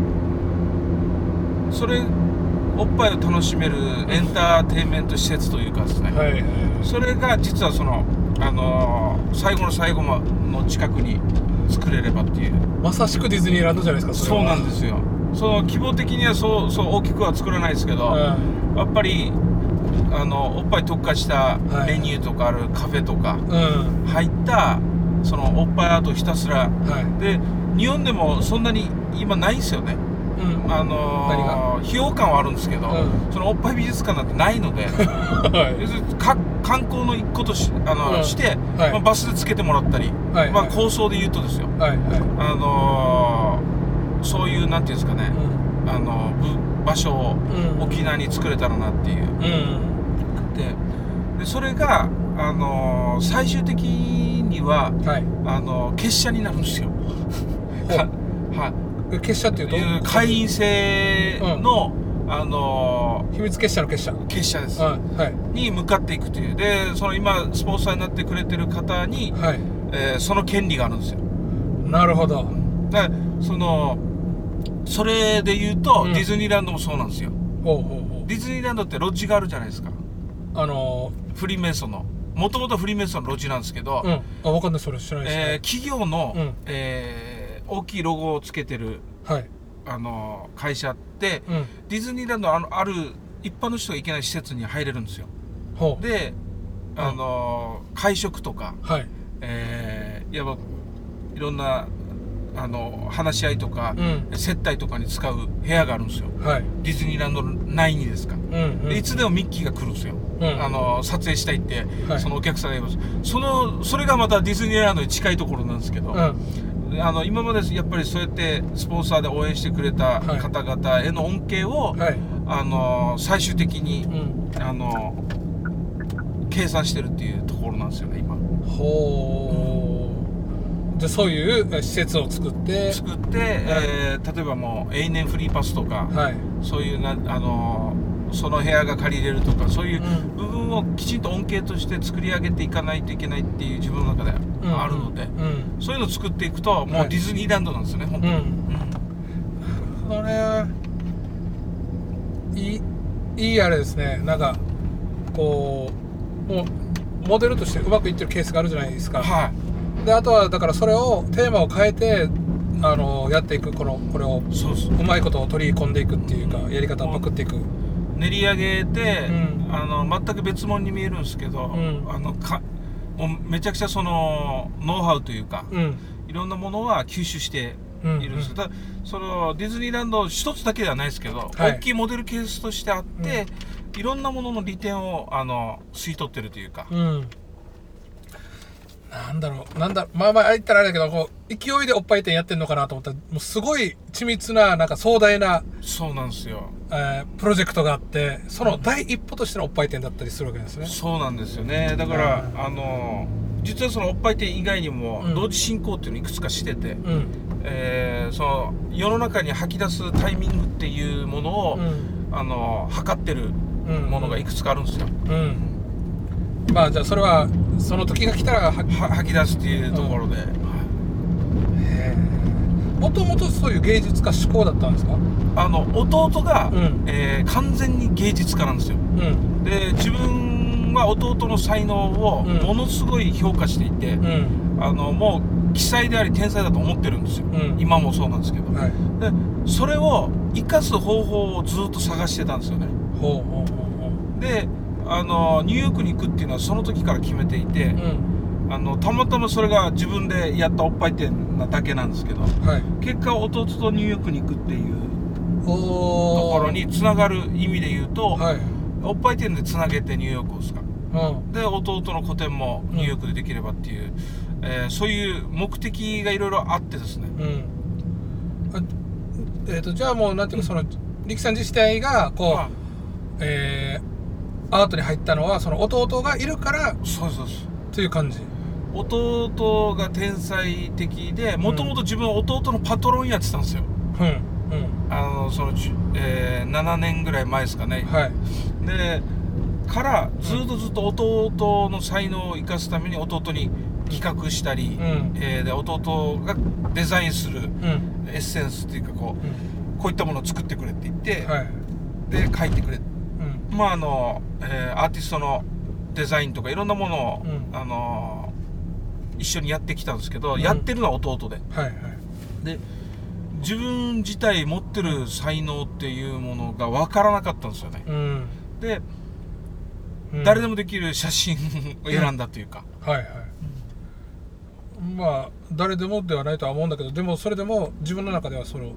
それおっぱいを楽しめるエンターテインメント施設というかですね、はいはいそれが実はその、あのー最後の最後の近くに作れればっていう。まさしくディズニーランドじゃないですかそうなんでですよ。その規模的にはそうそう大きくは作らないですけど、やっぱりあのおっぱい特化したはい。メニューとかあるカフェとか入ったそのおっぱいアートひたすら。はい。で日本でもそんなに今ないんですよねうんあのー費用感はあるんですけど、うん。そのおっぱい美術館なんてないので はい。か観光の一個としあの、うん。して、はい。まあ、バスでつけてもらったり、まあ、はい。はい構想で言うとですよ。はいはい。あのーそういうなんていうんですかね、うあのぶ場所を沖縄に作れたらなっていう。うん。ででそれが、あのー最終的にははい。あのー結社になるんですよ。ははえ結社っていうと？会員制の、あの秘密結社の結社。ー結社です、はいはい。に向かっていくという。でその今スポンサーになってくれてる方に、はい。えーその権利があるんですよ。なるほど。だそのそれで言うと、うん。ディズニーランドもそうなんですよ。ほうほうほディズニーランドってロッジがあるじゃないですか。あのフリーメイソンの。もともとフリーメイソンのロジなんですけど、うん。あわかんない。それ知らないです、えー企業の、うん。えー大きいロゴをつけてるはい。あの会社って、うん。ディズニーランドのあのある一般の人が行けない施設に入れるんですよ。であの、会食とか、はい。えーいわばいろんなあの話し合いとか、うん。接待とかに使う部屋があるんですよ。はい。ディズニーランド内にですか、うんうん。でいつでもミッキーが来るんですよ、うん。あの撮影したいって、はい。そのお客さんがいます。そのそれがまたディズニーランドに近いところなんですけど、うんあの今までやっぱりそうやってスポンサーで応援してくれたはい。方々への恩恵を、はい。あの最終的にうん。あの計算してるっていうところなんですよね今。ほうじゃあそういうえ施設を作って。作って、えー例えばもう永年フリーパスとか、はい。そういうなあのその部屋が借りれるとかそういううん。部分をきちんと恩恵として作り上げていかないといけないっていう自分の中であるので、うん。そういうのを作っていくともはい。うディズニーランドなんですよね、本当に、うん。これいいいいあれですね。なんかこうもうモデルとしてうまくいってるケースがあるじゃないですか、はい。であとはだからそれをテーマを変えてあのやっていくこのこれを。そうまいことを取り込んでいくっていうかやり方をパクっていく。練り上げて、うん。あの全く別物に見えるんですけど、ん。あのかもうめちゃくちゃそのノウハウというか、うん。いろんなものは吸収してうんいるんですけど、ただそのディズニーランド一つだけではないですけど、はい。大きいモデルケースとしてあって、いろんなものの利点をあの吸い取ってるというか、うん。なんだろうなんだまあまあ言ったらあれだけどこう勢いでおっぱい店やってんのかなと思ったらもうすごい緻密ななんか壮大な、そうなんですよえープロジェクトがあってその第一歩としてのおっぱい店だったりするわけですね。そうなんですよね。だから、うん。あの実はそのおっぱい店以外にもうん。同時進行っていうのをいくつかしてて、うん。えーその世の中に吐き出すタイミングっていうものを、うん。あの測ってるうんものがいくつかあるんですよ、うん。まあじゃあそれはその時が来たら吐き出すっていうところで、もともとそういう芸術家志向だったんですか？あの弟が、うん。えー完全に芸術家なんですよ。うん。で自分は弟の才能をうん。ものすごい評価していて、うん。あのもう奇才であり天才だと思ってるんですよ、うん。今もそうなんですけど。はい。でそれを生かす方法をずっと探してたんですよね。ほうほうほうほであのニューヨークに行くっていうのはその時から決めていて、あのたまたまそれが自分でやったおっぱい店なだけなんですけどはい。結果弟とニューヨークに行くっていうおところにつながる意味で言うと、はい。おっぱい店でつなげてニューヨークをですか。うん。で弟の個展もニューヨークでできればっていう、えーそういう目的がいろいろあってですね。うん。あえっ、とじゃあもうなんていうかその力さん自体がこう、まあえーアートに入ったのはその弟がいるからそうそうですという感じ弟が天才的でもともと自分は弟のパトロンやってたんですよ。うんうん。あのその、えー7年ぐらい前ですかね。はい。でからずっとずっと弟の才能を生かすために弟に企画したり、うん。えーで弟がデザインするうん。エッセンスっていうかこうこういったものを作ってくれって言って、はい。で書いてくれ。うん。まああの、えーアーティストのデザインとかいろんなものを、うん。あの一緒にやってきたんですけど、うん。やってるのは弟で。はいはい。で自分自体持ってる才能っていうものが分からなかったんですよね。うん、で、うん。誰でもできる写真を選んだというか、はいはい、まあ誰でもではないとは思うんだけどでもそれでも自分の中ではその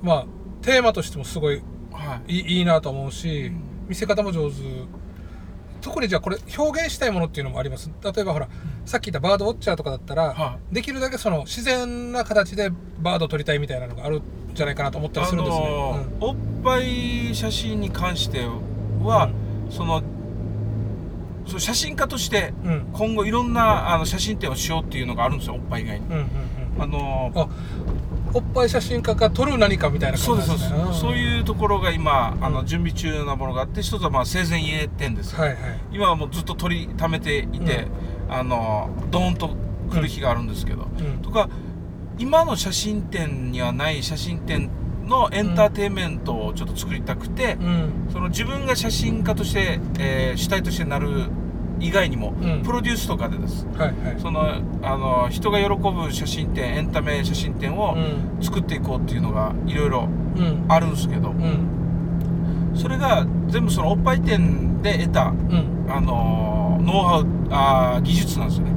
まあテーマとしてもすごいはい。いいなと思うし、うん。見せ方も上手。特にじゃあこれ表現したいものっていうのもあります。例えばほら、さっき言ったバードウォッチャーとかだったら、はできるだけその自然な形でバードを撮りたいみたいなのがあるんじゃないかなと思ったりするんですね、のおっぱい写真に関しては、そのその写真家としてうん。うん今後いろんなあの写真展をしようっていうのがあるんですよおっぱい以外に。うんうんうんあのあおっぱい写真家が撮る何かみたいなそうですそうです、そうういうところが今あのうん。準備中なものがあって一つはまあ生前家展です。よ、はいはい。今はもうずっと取りためていて、あのドーンと来る日があるんですけど、うん。とか今の写真展にはない写真展のエンターテインメントをちょっと作りたくて、うん。その自分が写真家として、えー主体としてなる以外にも、うん。プロデュースとかでです。はいはい。そのあの人が喜ぶ写真展エンタメ写真展をうん。作っていこうっていうのがいろいろうん。あるんですけどうん。それが全部そのおっぱい店で得たうん。あのノウハウあー技術なんですよね。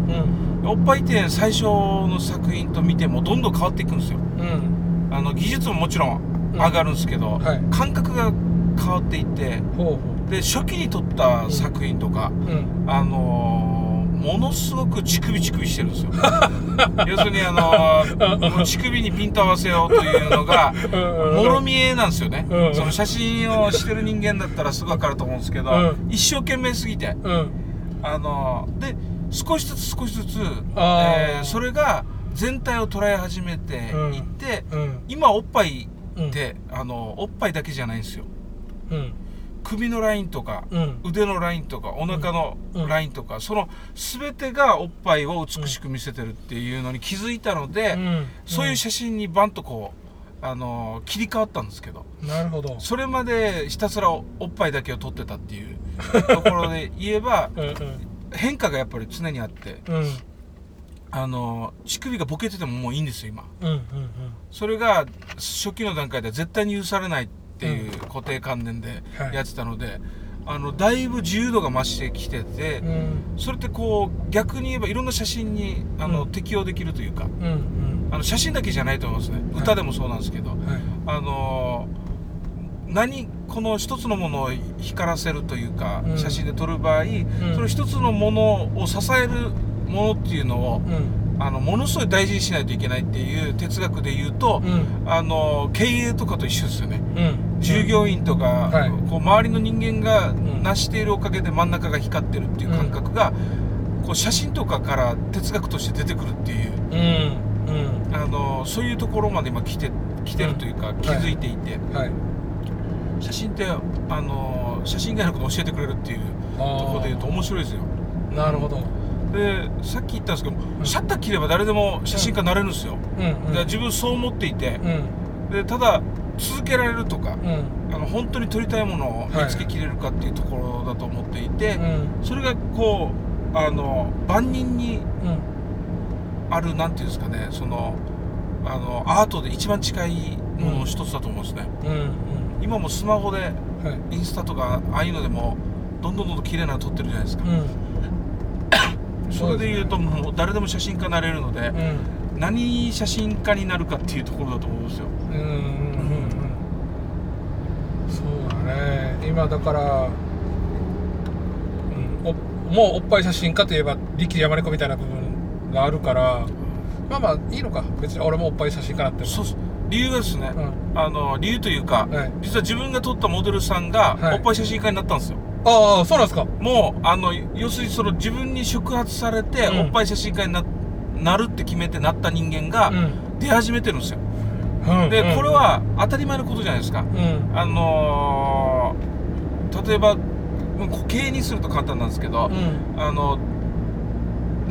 うん。おっぱい店最初の作品と見てもどんどん変わっていくんですよ。うん。あの技術ももちろん上がるんですけど、はい。感覚が変わっていってで初期に撮った作品とか、あのーものすごく乳首乳首してるんですよ。要するにあの乳首にピント合わせようというのがもろ見えなんですよね、うん。その写真をしてる人間だったらすぐ分かると思うんですけど、うん。一生懸命すぎてうんあのーで少しずつ少しずつ、えーそれが全体を捉え始めていって、うん。今おっぱいうん。って、あのおっぱいだけじゃないんですよ。うん。首のラインとか、うん。腕のラインとかお腹のうん。ラインとか、その全てがおっぱいを美しく見せてるっていうのに気づいたので、うん。そういう写真にバンとこう、あの切り替わったんですけど。なるほど。それまでひたすらおおっぱいだけを撮ってたっていうところで言えばうんうん。変化がやっぱり常にあってうん。あの乳首がボケててももういいんですよ今。うんうんそれが初期の段階では絶対に許されないっていう固定観念ではい。やってたので、あのだいぶ自由度が増してきてて、うん。うんそれってこう逆に言えばいろんな写真にあの、うん。適用できるというかうんうん。あの写真だけじゃないと思いますね。はい。歌でもそうなんですけど、はい。あの何この一つのものを光らせるというか、うん。写真で撮る場合、ん。その一つのものを支えるものっていうのを、うん。あのものすごい大事にしないといけないっていう哲学で言うと、うん。あの経営とかと一緒ですよね。うん。従業員とか、はい。こう周りの人間がん。成しているおかげで真ん中が光ってるっていう感覚が、こう写真とかから哲学として出てくるっていうあのそういうところまで今来て来てるというか、気づいていて、はい写真ってあの写真以外のことを教えてくれるっていうところで言うと面白いですよ。なるほど。でさっき言ったんですけど、ん。シャッター切れば誰でも写真家になれるんですよ、うんうん。自分そう思っていてう、ん。でただ続けられるとか、うん。あの本当に撮りたいものを見つけきれるかっていうところだと思っていて、うん。それがこうあの万人にうん。あるなんていうんですかねそのあのアートで一番近いものの一つだと思うんですね、うん今もスマホでインスタとかああいうのでもどんどんどんどん綺麗なの撮ってるじゃないですか、うん。それで言うともう誰でも写真家になれるので、うん。何写真家になるかっていうところだと思うんですよ。うんうんうんそうだね。今だから、うん、おもうおっぱい写真家といえば力山猫みたいな部分があるからまあまあいいのか。別に俺もおっぱい写真家なってもそう理由がですね、うん。あの理由というか、はい。実は自分が撮ったモデルさんがはい。おっぱい写真家になったんですよ、ああそうなんですか。もうあの要するにその自分に触発されて、うん。おっぱい写真家にななるって決めてなった人間がうん。出始めてるんですよ、うんでこれは当たり前のことじゃないですか、うん。あのー例えばもう固形にすると簡単なんですけど、うん。あの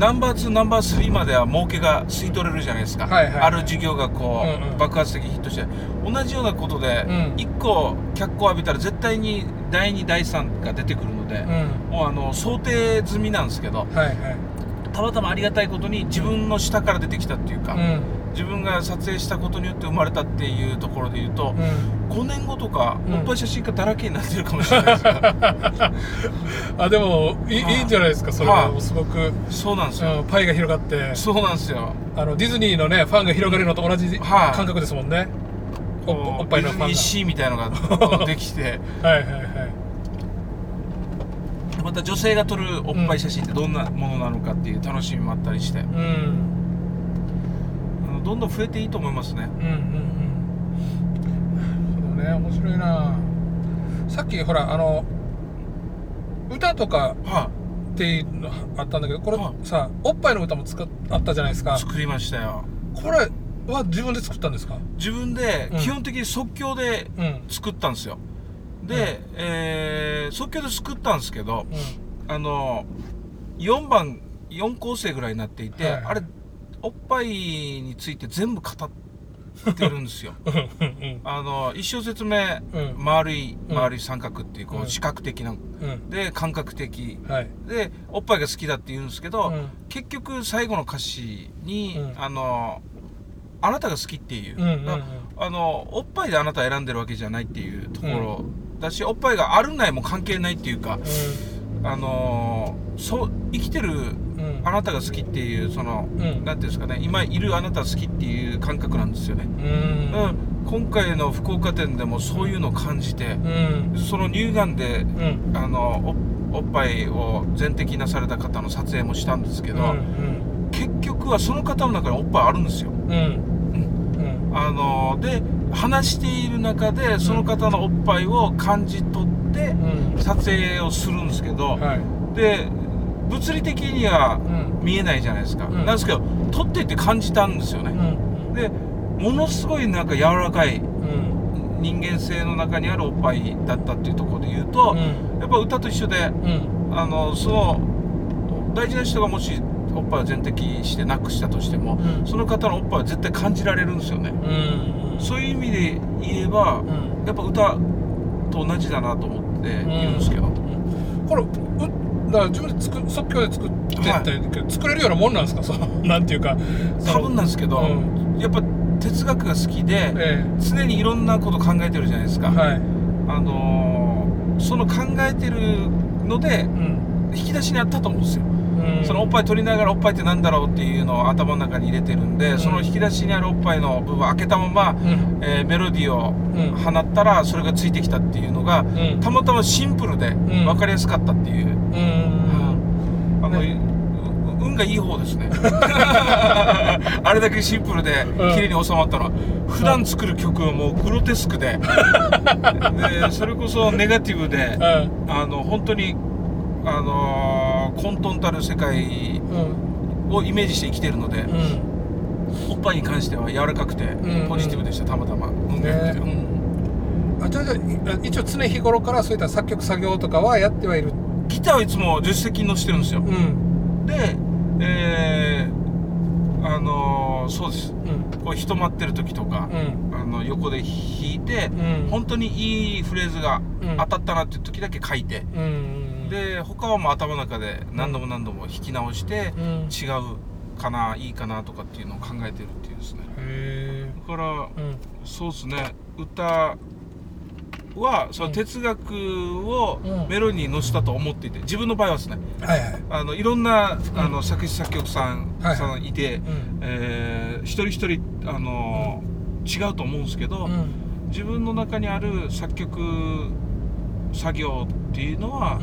ナンバー2ナンバー3までは儲けが吸い取れるじゃないですか、はいはいはい。ある事業がこう、うんうん。爆発的にヒットして。同じようなことで、うん。1個脚光浴びたら絶対に第2第3が出てくるので、うん。もうあの想定済みなんですけどはいはい。たまたまありがたいことに自分の下から出てきたっていうか、うん自分が撮影したことによって生まれたっていうところで言うと、うん。5年後とか、うん。おっぱい写真家だらけになってるかもしれないですよ。あでもいい。はいんじゃないですかそれは。すごく、そうなんですよ、うん、パイが広がって。そうなんですよ。あのディズニーのねファンが広がるのと同じはい。感覚ですもんね、おおっぱいのファンが。ディズニーシーみたいなのができて。はいはいはい。また女性が撮るおっぱい写真ってどんなものなのかっていう楽しみもあったりして。うん。あのどんどん増えていいと思いますね。うんうんうん。なるほどね面白いな。さっきほらあの歌とかはっていうのあったんだけどこれはい。さおっぱいの歌も作っあったじゃないですか。い作りましたよ。これは自分で作ったんですか？自分でうん。基本的に即興でうん。作ったんですよ。で、えー即興で作ったんですけどうあの4番4構成ぐらいになっていて、はいはい。あれおっぱいについて全部語ってるんですよ。あの一小節目、うん。丸いうん。丸い三角っていうこう視覚的な。うん。で感覚的。はい。でおっぱいが好きだって言うんですけど、うん。結局最後の歌詞に、うん。あのあなたが好きっていう、あのおっぱいであなた選んでるわけじゃないっていうところ。だし、おっぱいがあるないも関係ないっていうか、あのそう生きてるあなたが好きっていうその、うん。なんていうんですかね今いるあなたが好きっていう感覚なんですよね、うん。うん。今回の福岡店でもそういうのを感じてう、ん。その乳がんでうん。あのおおっぱいを全摘なされた方の撮影もしたんですけど、うん結局はその方の中におっぱいあるんですよ。あので話している中でその方のおっぱいを感じ取ってうん。撮影をするんですけど、はい。で物理的にはうん。見えないじゃないですか、うん。なんですけど撮っていて感じたんですようね、ん。でものすごいなんか柔らかいうん。人間性の中にあるおっぱいだったっていうところで言うと、やっぱ歌と一緒でうん。あのその大事な人がもしおっぱいを全摘してなくしたとしても、うん。その方のおっぱいは絶対感じられるんですよね、うん。そういう意味で言えば、うん。やっぱ歌と同じだなと思って言うんですけど、これうだから自分で作即興で作ってって、作れるようなもんなんですか？そのなんていうか多分なんですけど、うん。やっぱ哲学が好きで、え常にいろんなこと考えてるじゃないですか、えはい。あのーその考えてるのでうん。引き出しにあったと思うんですよ、うんそのおっぱい取りながらおっぱいってなんだろうっていうのを頭の中に入れてるんで、うん。その引き出しにあるおっぱいの部分を開けたまま、うん。えーメロディーをうん。放ったらそれがついてきたっていうのが、うん。たまたまシンプルでん。分かりやすかったっていう、うん。あの、運がいい方ですね。あれだけシンプルでうん。綺麗に収まったのは普段作る曲はもうグロテスクで。でそれこそネガティブでうん。あの本当にあの混沌たる世界うん。をイメージして生きてるので、うん。おっぱいに関しては柔らかくてうん。ポジティブでした、たまたま。運が良くて、ね。うん。あじゃあ一応常日頃からそういった作曲作業とかはやってはいる。ギターはいつも助手席に乗せてるんですよ、うん。でえー、あのーそうです。うん。こう人待ってる時とかう、ん。あの横で弾いて、うん。本当にいいフレーズがうん。当たったなっていう時だけ書いて、うんで他はもう頭の中で何度も何度も弾き直して、うん。違うかないいかなとかっていうのを考えてるっていうですね。へだからえうん。そうですね。歌はその哲学をうん。メロディーに乗せたと思っていて自分の場合はですね。はいはい。あのいろんな、んあの作詞作曲さん、はいはい。さんいて、うん。えー一人一人あの、違うと思うんですけど、うん。自分の中にある作曲作業っていうのは、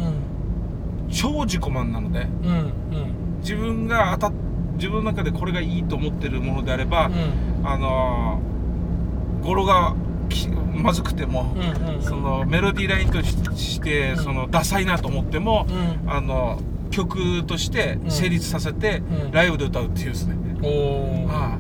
超自己満なのでうんうん。自分が当たっ自分の中でこれがいいと思ってるものであれば、うん。あの語呂がきまずくても、うんうんそのメロディーラインとしして、うん。そのダサいなと思っても、うん。あの曲として成立させて、うん。ライブで歌うっていうですね、おおは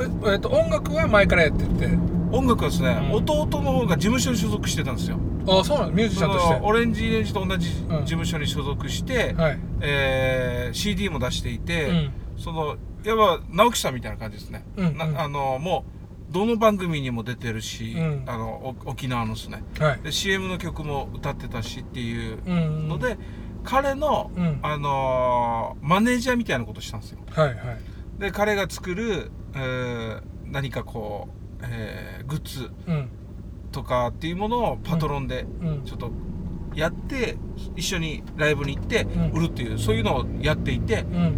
ええっと音楽は前からやってて。い音楽はですね、うん。弟の方が事務所に所属してたんですよああそうなの？ミュージシャンとして。オレンジレンジと同じ事うん。務所に所属して、はい。えー CD も出していて、うん。そのやっぱ直樹さんみたいな感じですね、うんうん。なあのもうどの番組にも出てるし、うん。あのお沖縄のですね。はい。で CM の曲も歌ってたしっていううんので、彼の、うん。あのーマネージャーみたいなことしたんですよ。はいはい。で彼が作る、えー何かこう、えーグッズ。うんとかっていうものをパトロンでうん。ちょっとやって一緒にライブに行ってうん。売るっていう、そういうのをやっていてうん。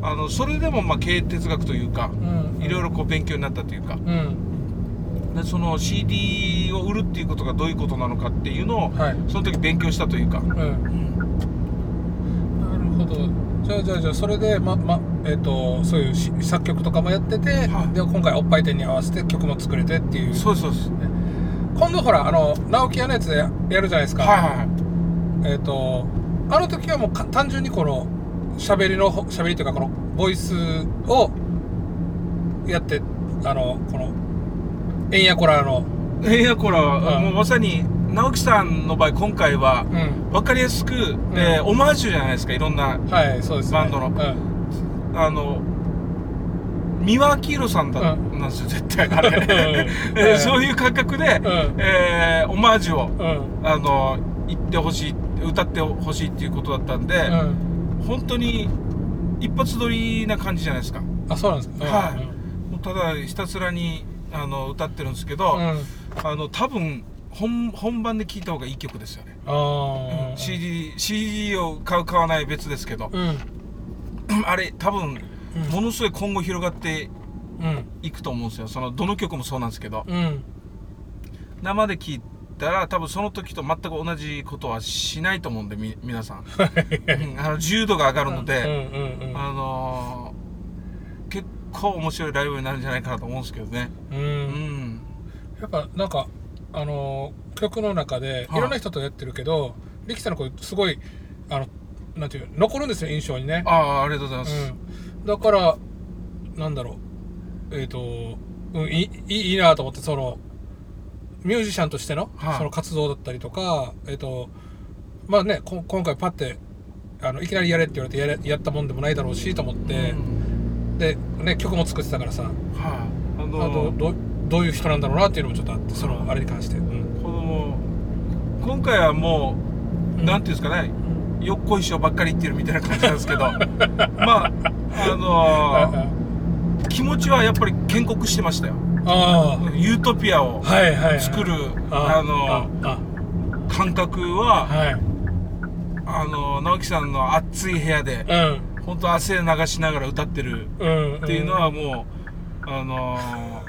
あのそれでもまあ経営哲学というかうん。いろいろこう勉強になったというか。うん。でその CD を売るっていうことがどういうことなのかっていうのをはい。その時勉強したというか、うん。なるほど。じゃあじゃあじゃあそれでままえっ、とそういうし作曲とかもやってて、はい。で今回おっぱい店に合わせて曲も作れてっていう。そうですそうです今度ほらあの直木屋のやつでやるじゃないですか、はいはいはい。えっ、とあの時はもうか単純にこの喋りの喋りというかこのボイスをやってあのこのエンヤコラの。いやこれは、うん。もうまさに直樹さんの場合今回はうん。分かりやすく、えーオマージュじゃないですかいろんなはいそうです、ね、バンドの。うん。あの三輪明宏さんだ、うんなんですよ絶対あれ、うん。えーそういう感覚で、ん。えーオマージュをうん。あの言ってほしい歌ってほしいっていうことだったんで、うん。本当に一発撮りな感じじゃないですか。あそうなんですか。はい。もうただひたすらにあの歌ってるんですけど、うん。うんあの多分本本番で聴いた方がいい曲ですよね、あー。CD, CD を買う買わない別ですけど、うん。あれ多分うんものすごい今後広がってうん。いくと思うんですよ。そのどの曲もそうなんですけど。うん。生で聴いたら多分その時と全く同じことはしないと思うんでみ皆さん、うん。あの自由度が上がるので、うんうんうんあのー結構面白いライブになるんじゃないかなと思うんですけどね。ううん。んやっぱなんかあのー曲の中ではい。いろんな人とやってるけど力さんの声すごいあのなんていう残るんですよ印象にね。ああありがとうございます、うん、だからなんだろう。えっ、と、うん、いいいなと思ってそのミュージシャンとしての,、はい。その活動だったりとかえっ、とまあねこ今回パッてあのいきなりやれって言われてやれやったもんでもないだろうしと思ってう、ん。で、ね、曲も作ってたからさはい、ああのとどどういう人なんだろうなっていうのもちょっとあってそのあれに関して、うん。この今回はもう、うん。なんていうんですかねよっこいしょばっかり言ってるみたいな感じなんですけど。まああのー気持ちはやっぱり建国してましたよ。あユートピアを作るあのあ感覚ははい。あの直樹さんの暑い部屋でうん。本当汗流しながら歌ってるうん。っていうのはもう、あの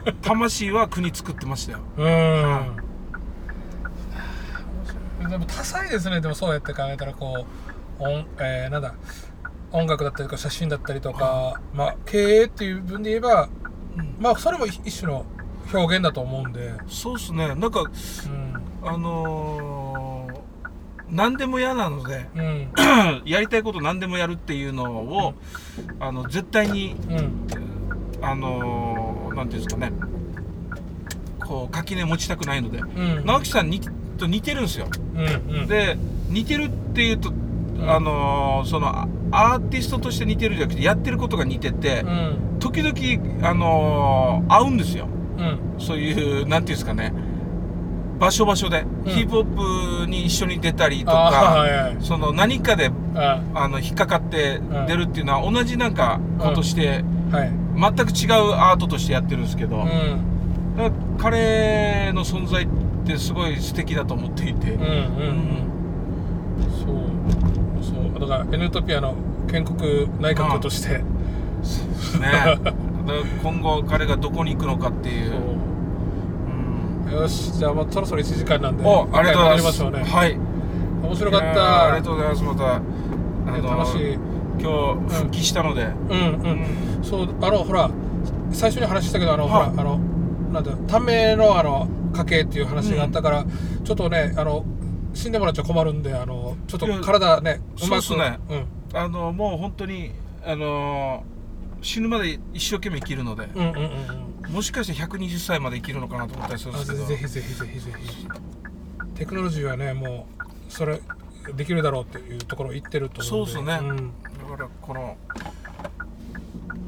ー魂は国作ってましたよ。うんでも多彩ですね。でもそうやって考えたらこう音、えーなんだ音楽だったりとか写真だったりとか、まあ経営っていう分で言えばまあそれも一一種の表現だと思うんで、そうっすね。なんかうん。あのー何でも嫌なのでうん。やりたいこと何でもやるっていうのを、あの絶対にうん。あのーなんていうんですかね。こう垣根持ちたくないので、うん。直樹さんにと似てるんですよ。うんうん。で似てるっていうと、あのーそのあアーティストとして似てるじゃなくてやってることが似てて、うん。時々あのー合うんですよ。うん。そういうなんていうんですかね。場所場所で、うん。ヒップホップに一緒に出たりとか、その何かでああの引っかかってん出るっていうのは同じなんかことして、はい。全く違うアートとしてやってるんですけど、うん。だから彼の存在ってすごい素敵だと思っていて、うんうん。うん。そう。そう。だから N トピアの建国内閣として、ね。だから今後彼がどこに行くのかっていう、う。ん。よし。じゃあもうそろそろ1時間なんでおありがとうございます。はい。面白かった。ありがとうございますまた。あの楽しい。今日復帰したので、うんうん、そうあのほら最初に話したけどあの、はいほらあ。のなんだためのあの家系っていう話があったから、ちょっとねあの死んでもらっちゃ困るんであのちょっと体ねうまくそうっすね。うん。あのもう本当にあの死ぬまで一生懸命生きるので、うんうんうんうん。もしかして120歳まで生きるのかなと思ったりするんあですけど。ぜひぜひぜひぜひ。テクノロジーはねもうそれできるだろうっていうところを言ってると思うんで。そうっすね。ん。だからこの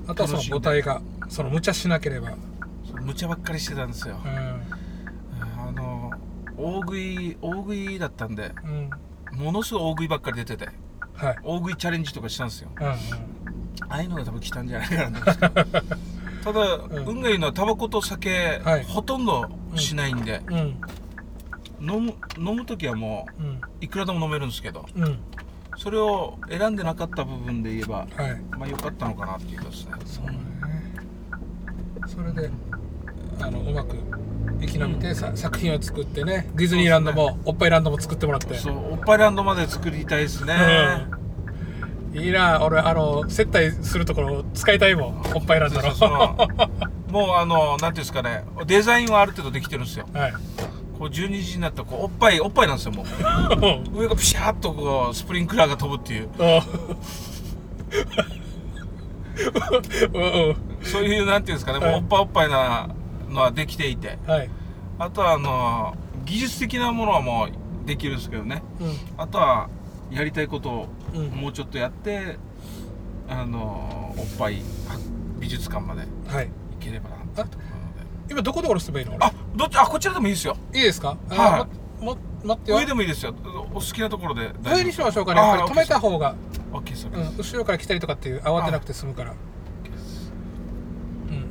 あとはその母体がその無茶しなければ、無茶ばっかりしてたんですよ、うあの大食い大食いだったんでんうん、ものすごい大食いばっかり出ててはい、大食いチャレンジとかしたんですよ。うんうん、ああいうのが多分来たんじゃないかなと思って。ただ、ん。運がいいのはタバコと酒、はい。ほとんどしないんで、うん。飲む飲む時はもうん。ういくらでも飲めるんですけどうん。それを選んでなかった部分で言えばはい。まあ良かったのかなっていうですね。そうね。それであのうまく生き延びてさ、作品を作ってねディズニーランドも、おっぱいランドも作ってもらって。そうおっぱいランドまで作りたいですね、うん。いいな俺あの接待するところ使いたいもんおっぱいランドの。もうあのなんていうんですかねデザインはある程度できてるんですよ。はい。こう12時になったらこうおっぱいおっぱいなんですよもう。上がピシャーっとこうスプリンクラーが飛ぶっていう。う。んう。んそういうなんていうんですかね、はい。もうおっぱいおっぱいなのはできていて。はい。あとはあの技術的なものはもうできるんですけどね。うあとはやりたいことをんうん。もうちょっとやってあのおっぱいは美術館まではい。行ければなっていうところで今どこで降ろせばいいの？俺あどっちあこちらでもいいですよ。いいですか？あはもも待ってよ。上でもいいですよ。お好きなところで上にしましょうかねやっぱり。止めた方が、後ろから来たりとかっていう慌てなくて済むからオッケーですうんうんうん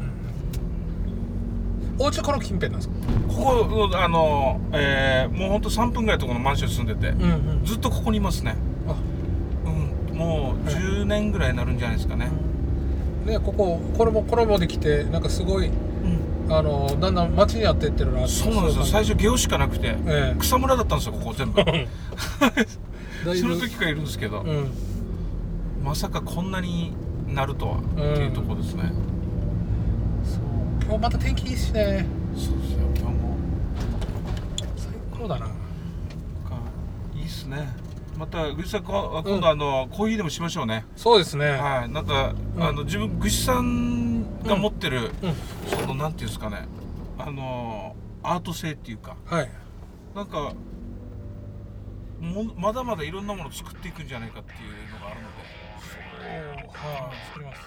お家この近辺なんですか？ここあの、えーもうほんと3分ぐらいのところのマンションに住んでて、うんうん。ずっとここにいますね。あ。うんもう10年ぐらいになるんじゃないですかね、ねこここれもこれもできてなんかすごいあのだんだん街になってってるなそうなんですよ。最初ゲオしかなくてえ草むらだったんですよここ全部。その時からいるんですけど、うん。まさかこんなになるとは、んっていうところですね。そう今日また天気いいしね。そうですよ今日も。最高だな。なんかいいっすね。またぐしさん今度あの、コーヒーでもしましょうね。そうですね、はい。なんか、うん。あの自分ぐしさんが持ってる、うん。そのなんていうんですかね。あのアート性っていうか。はい。なんかもまだまだいろんなものを作っていくんじゃないかっていうのがあるので。おはい。作ります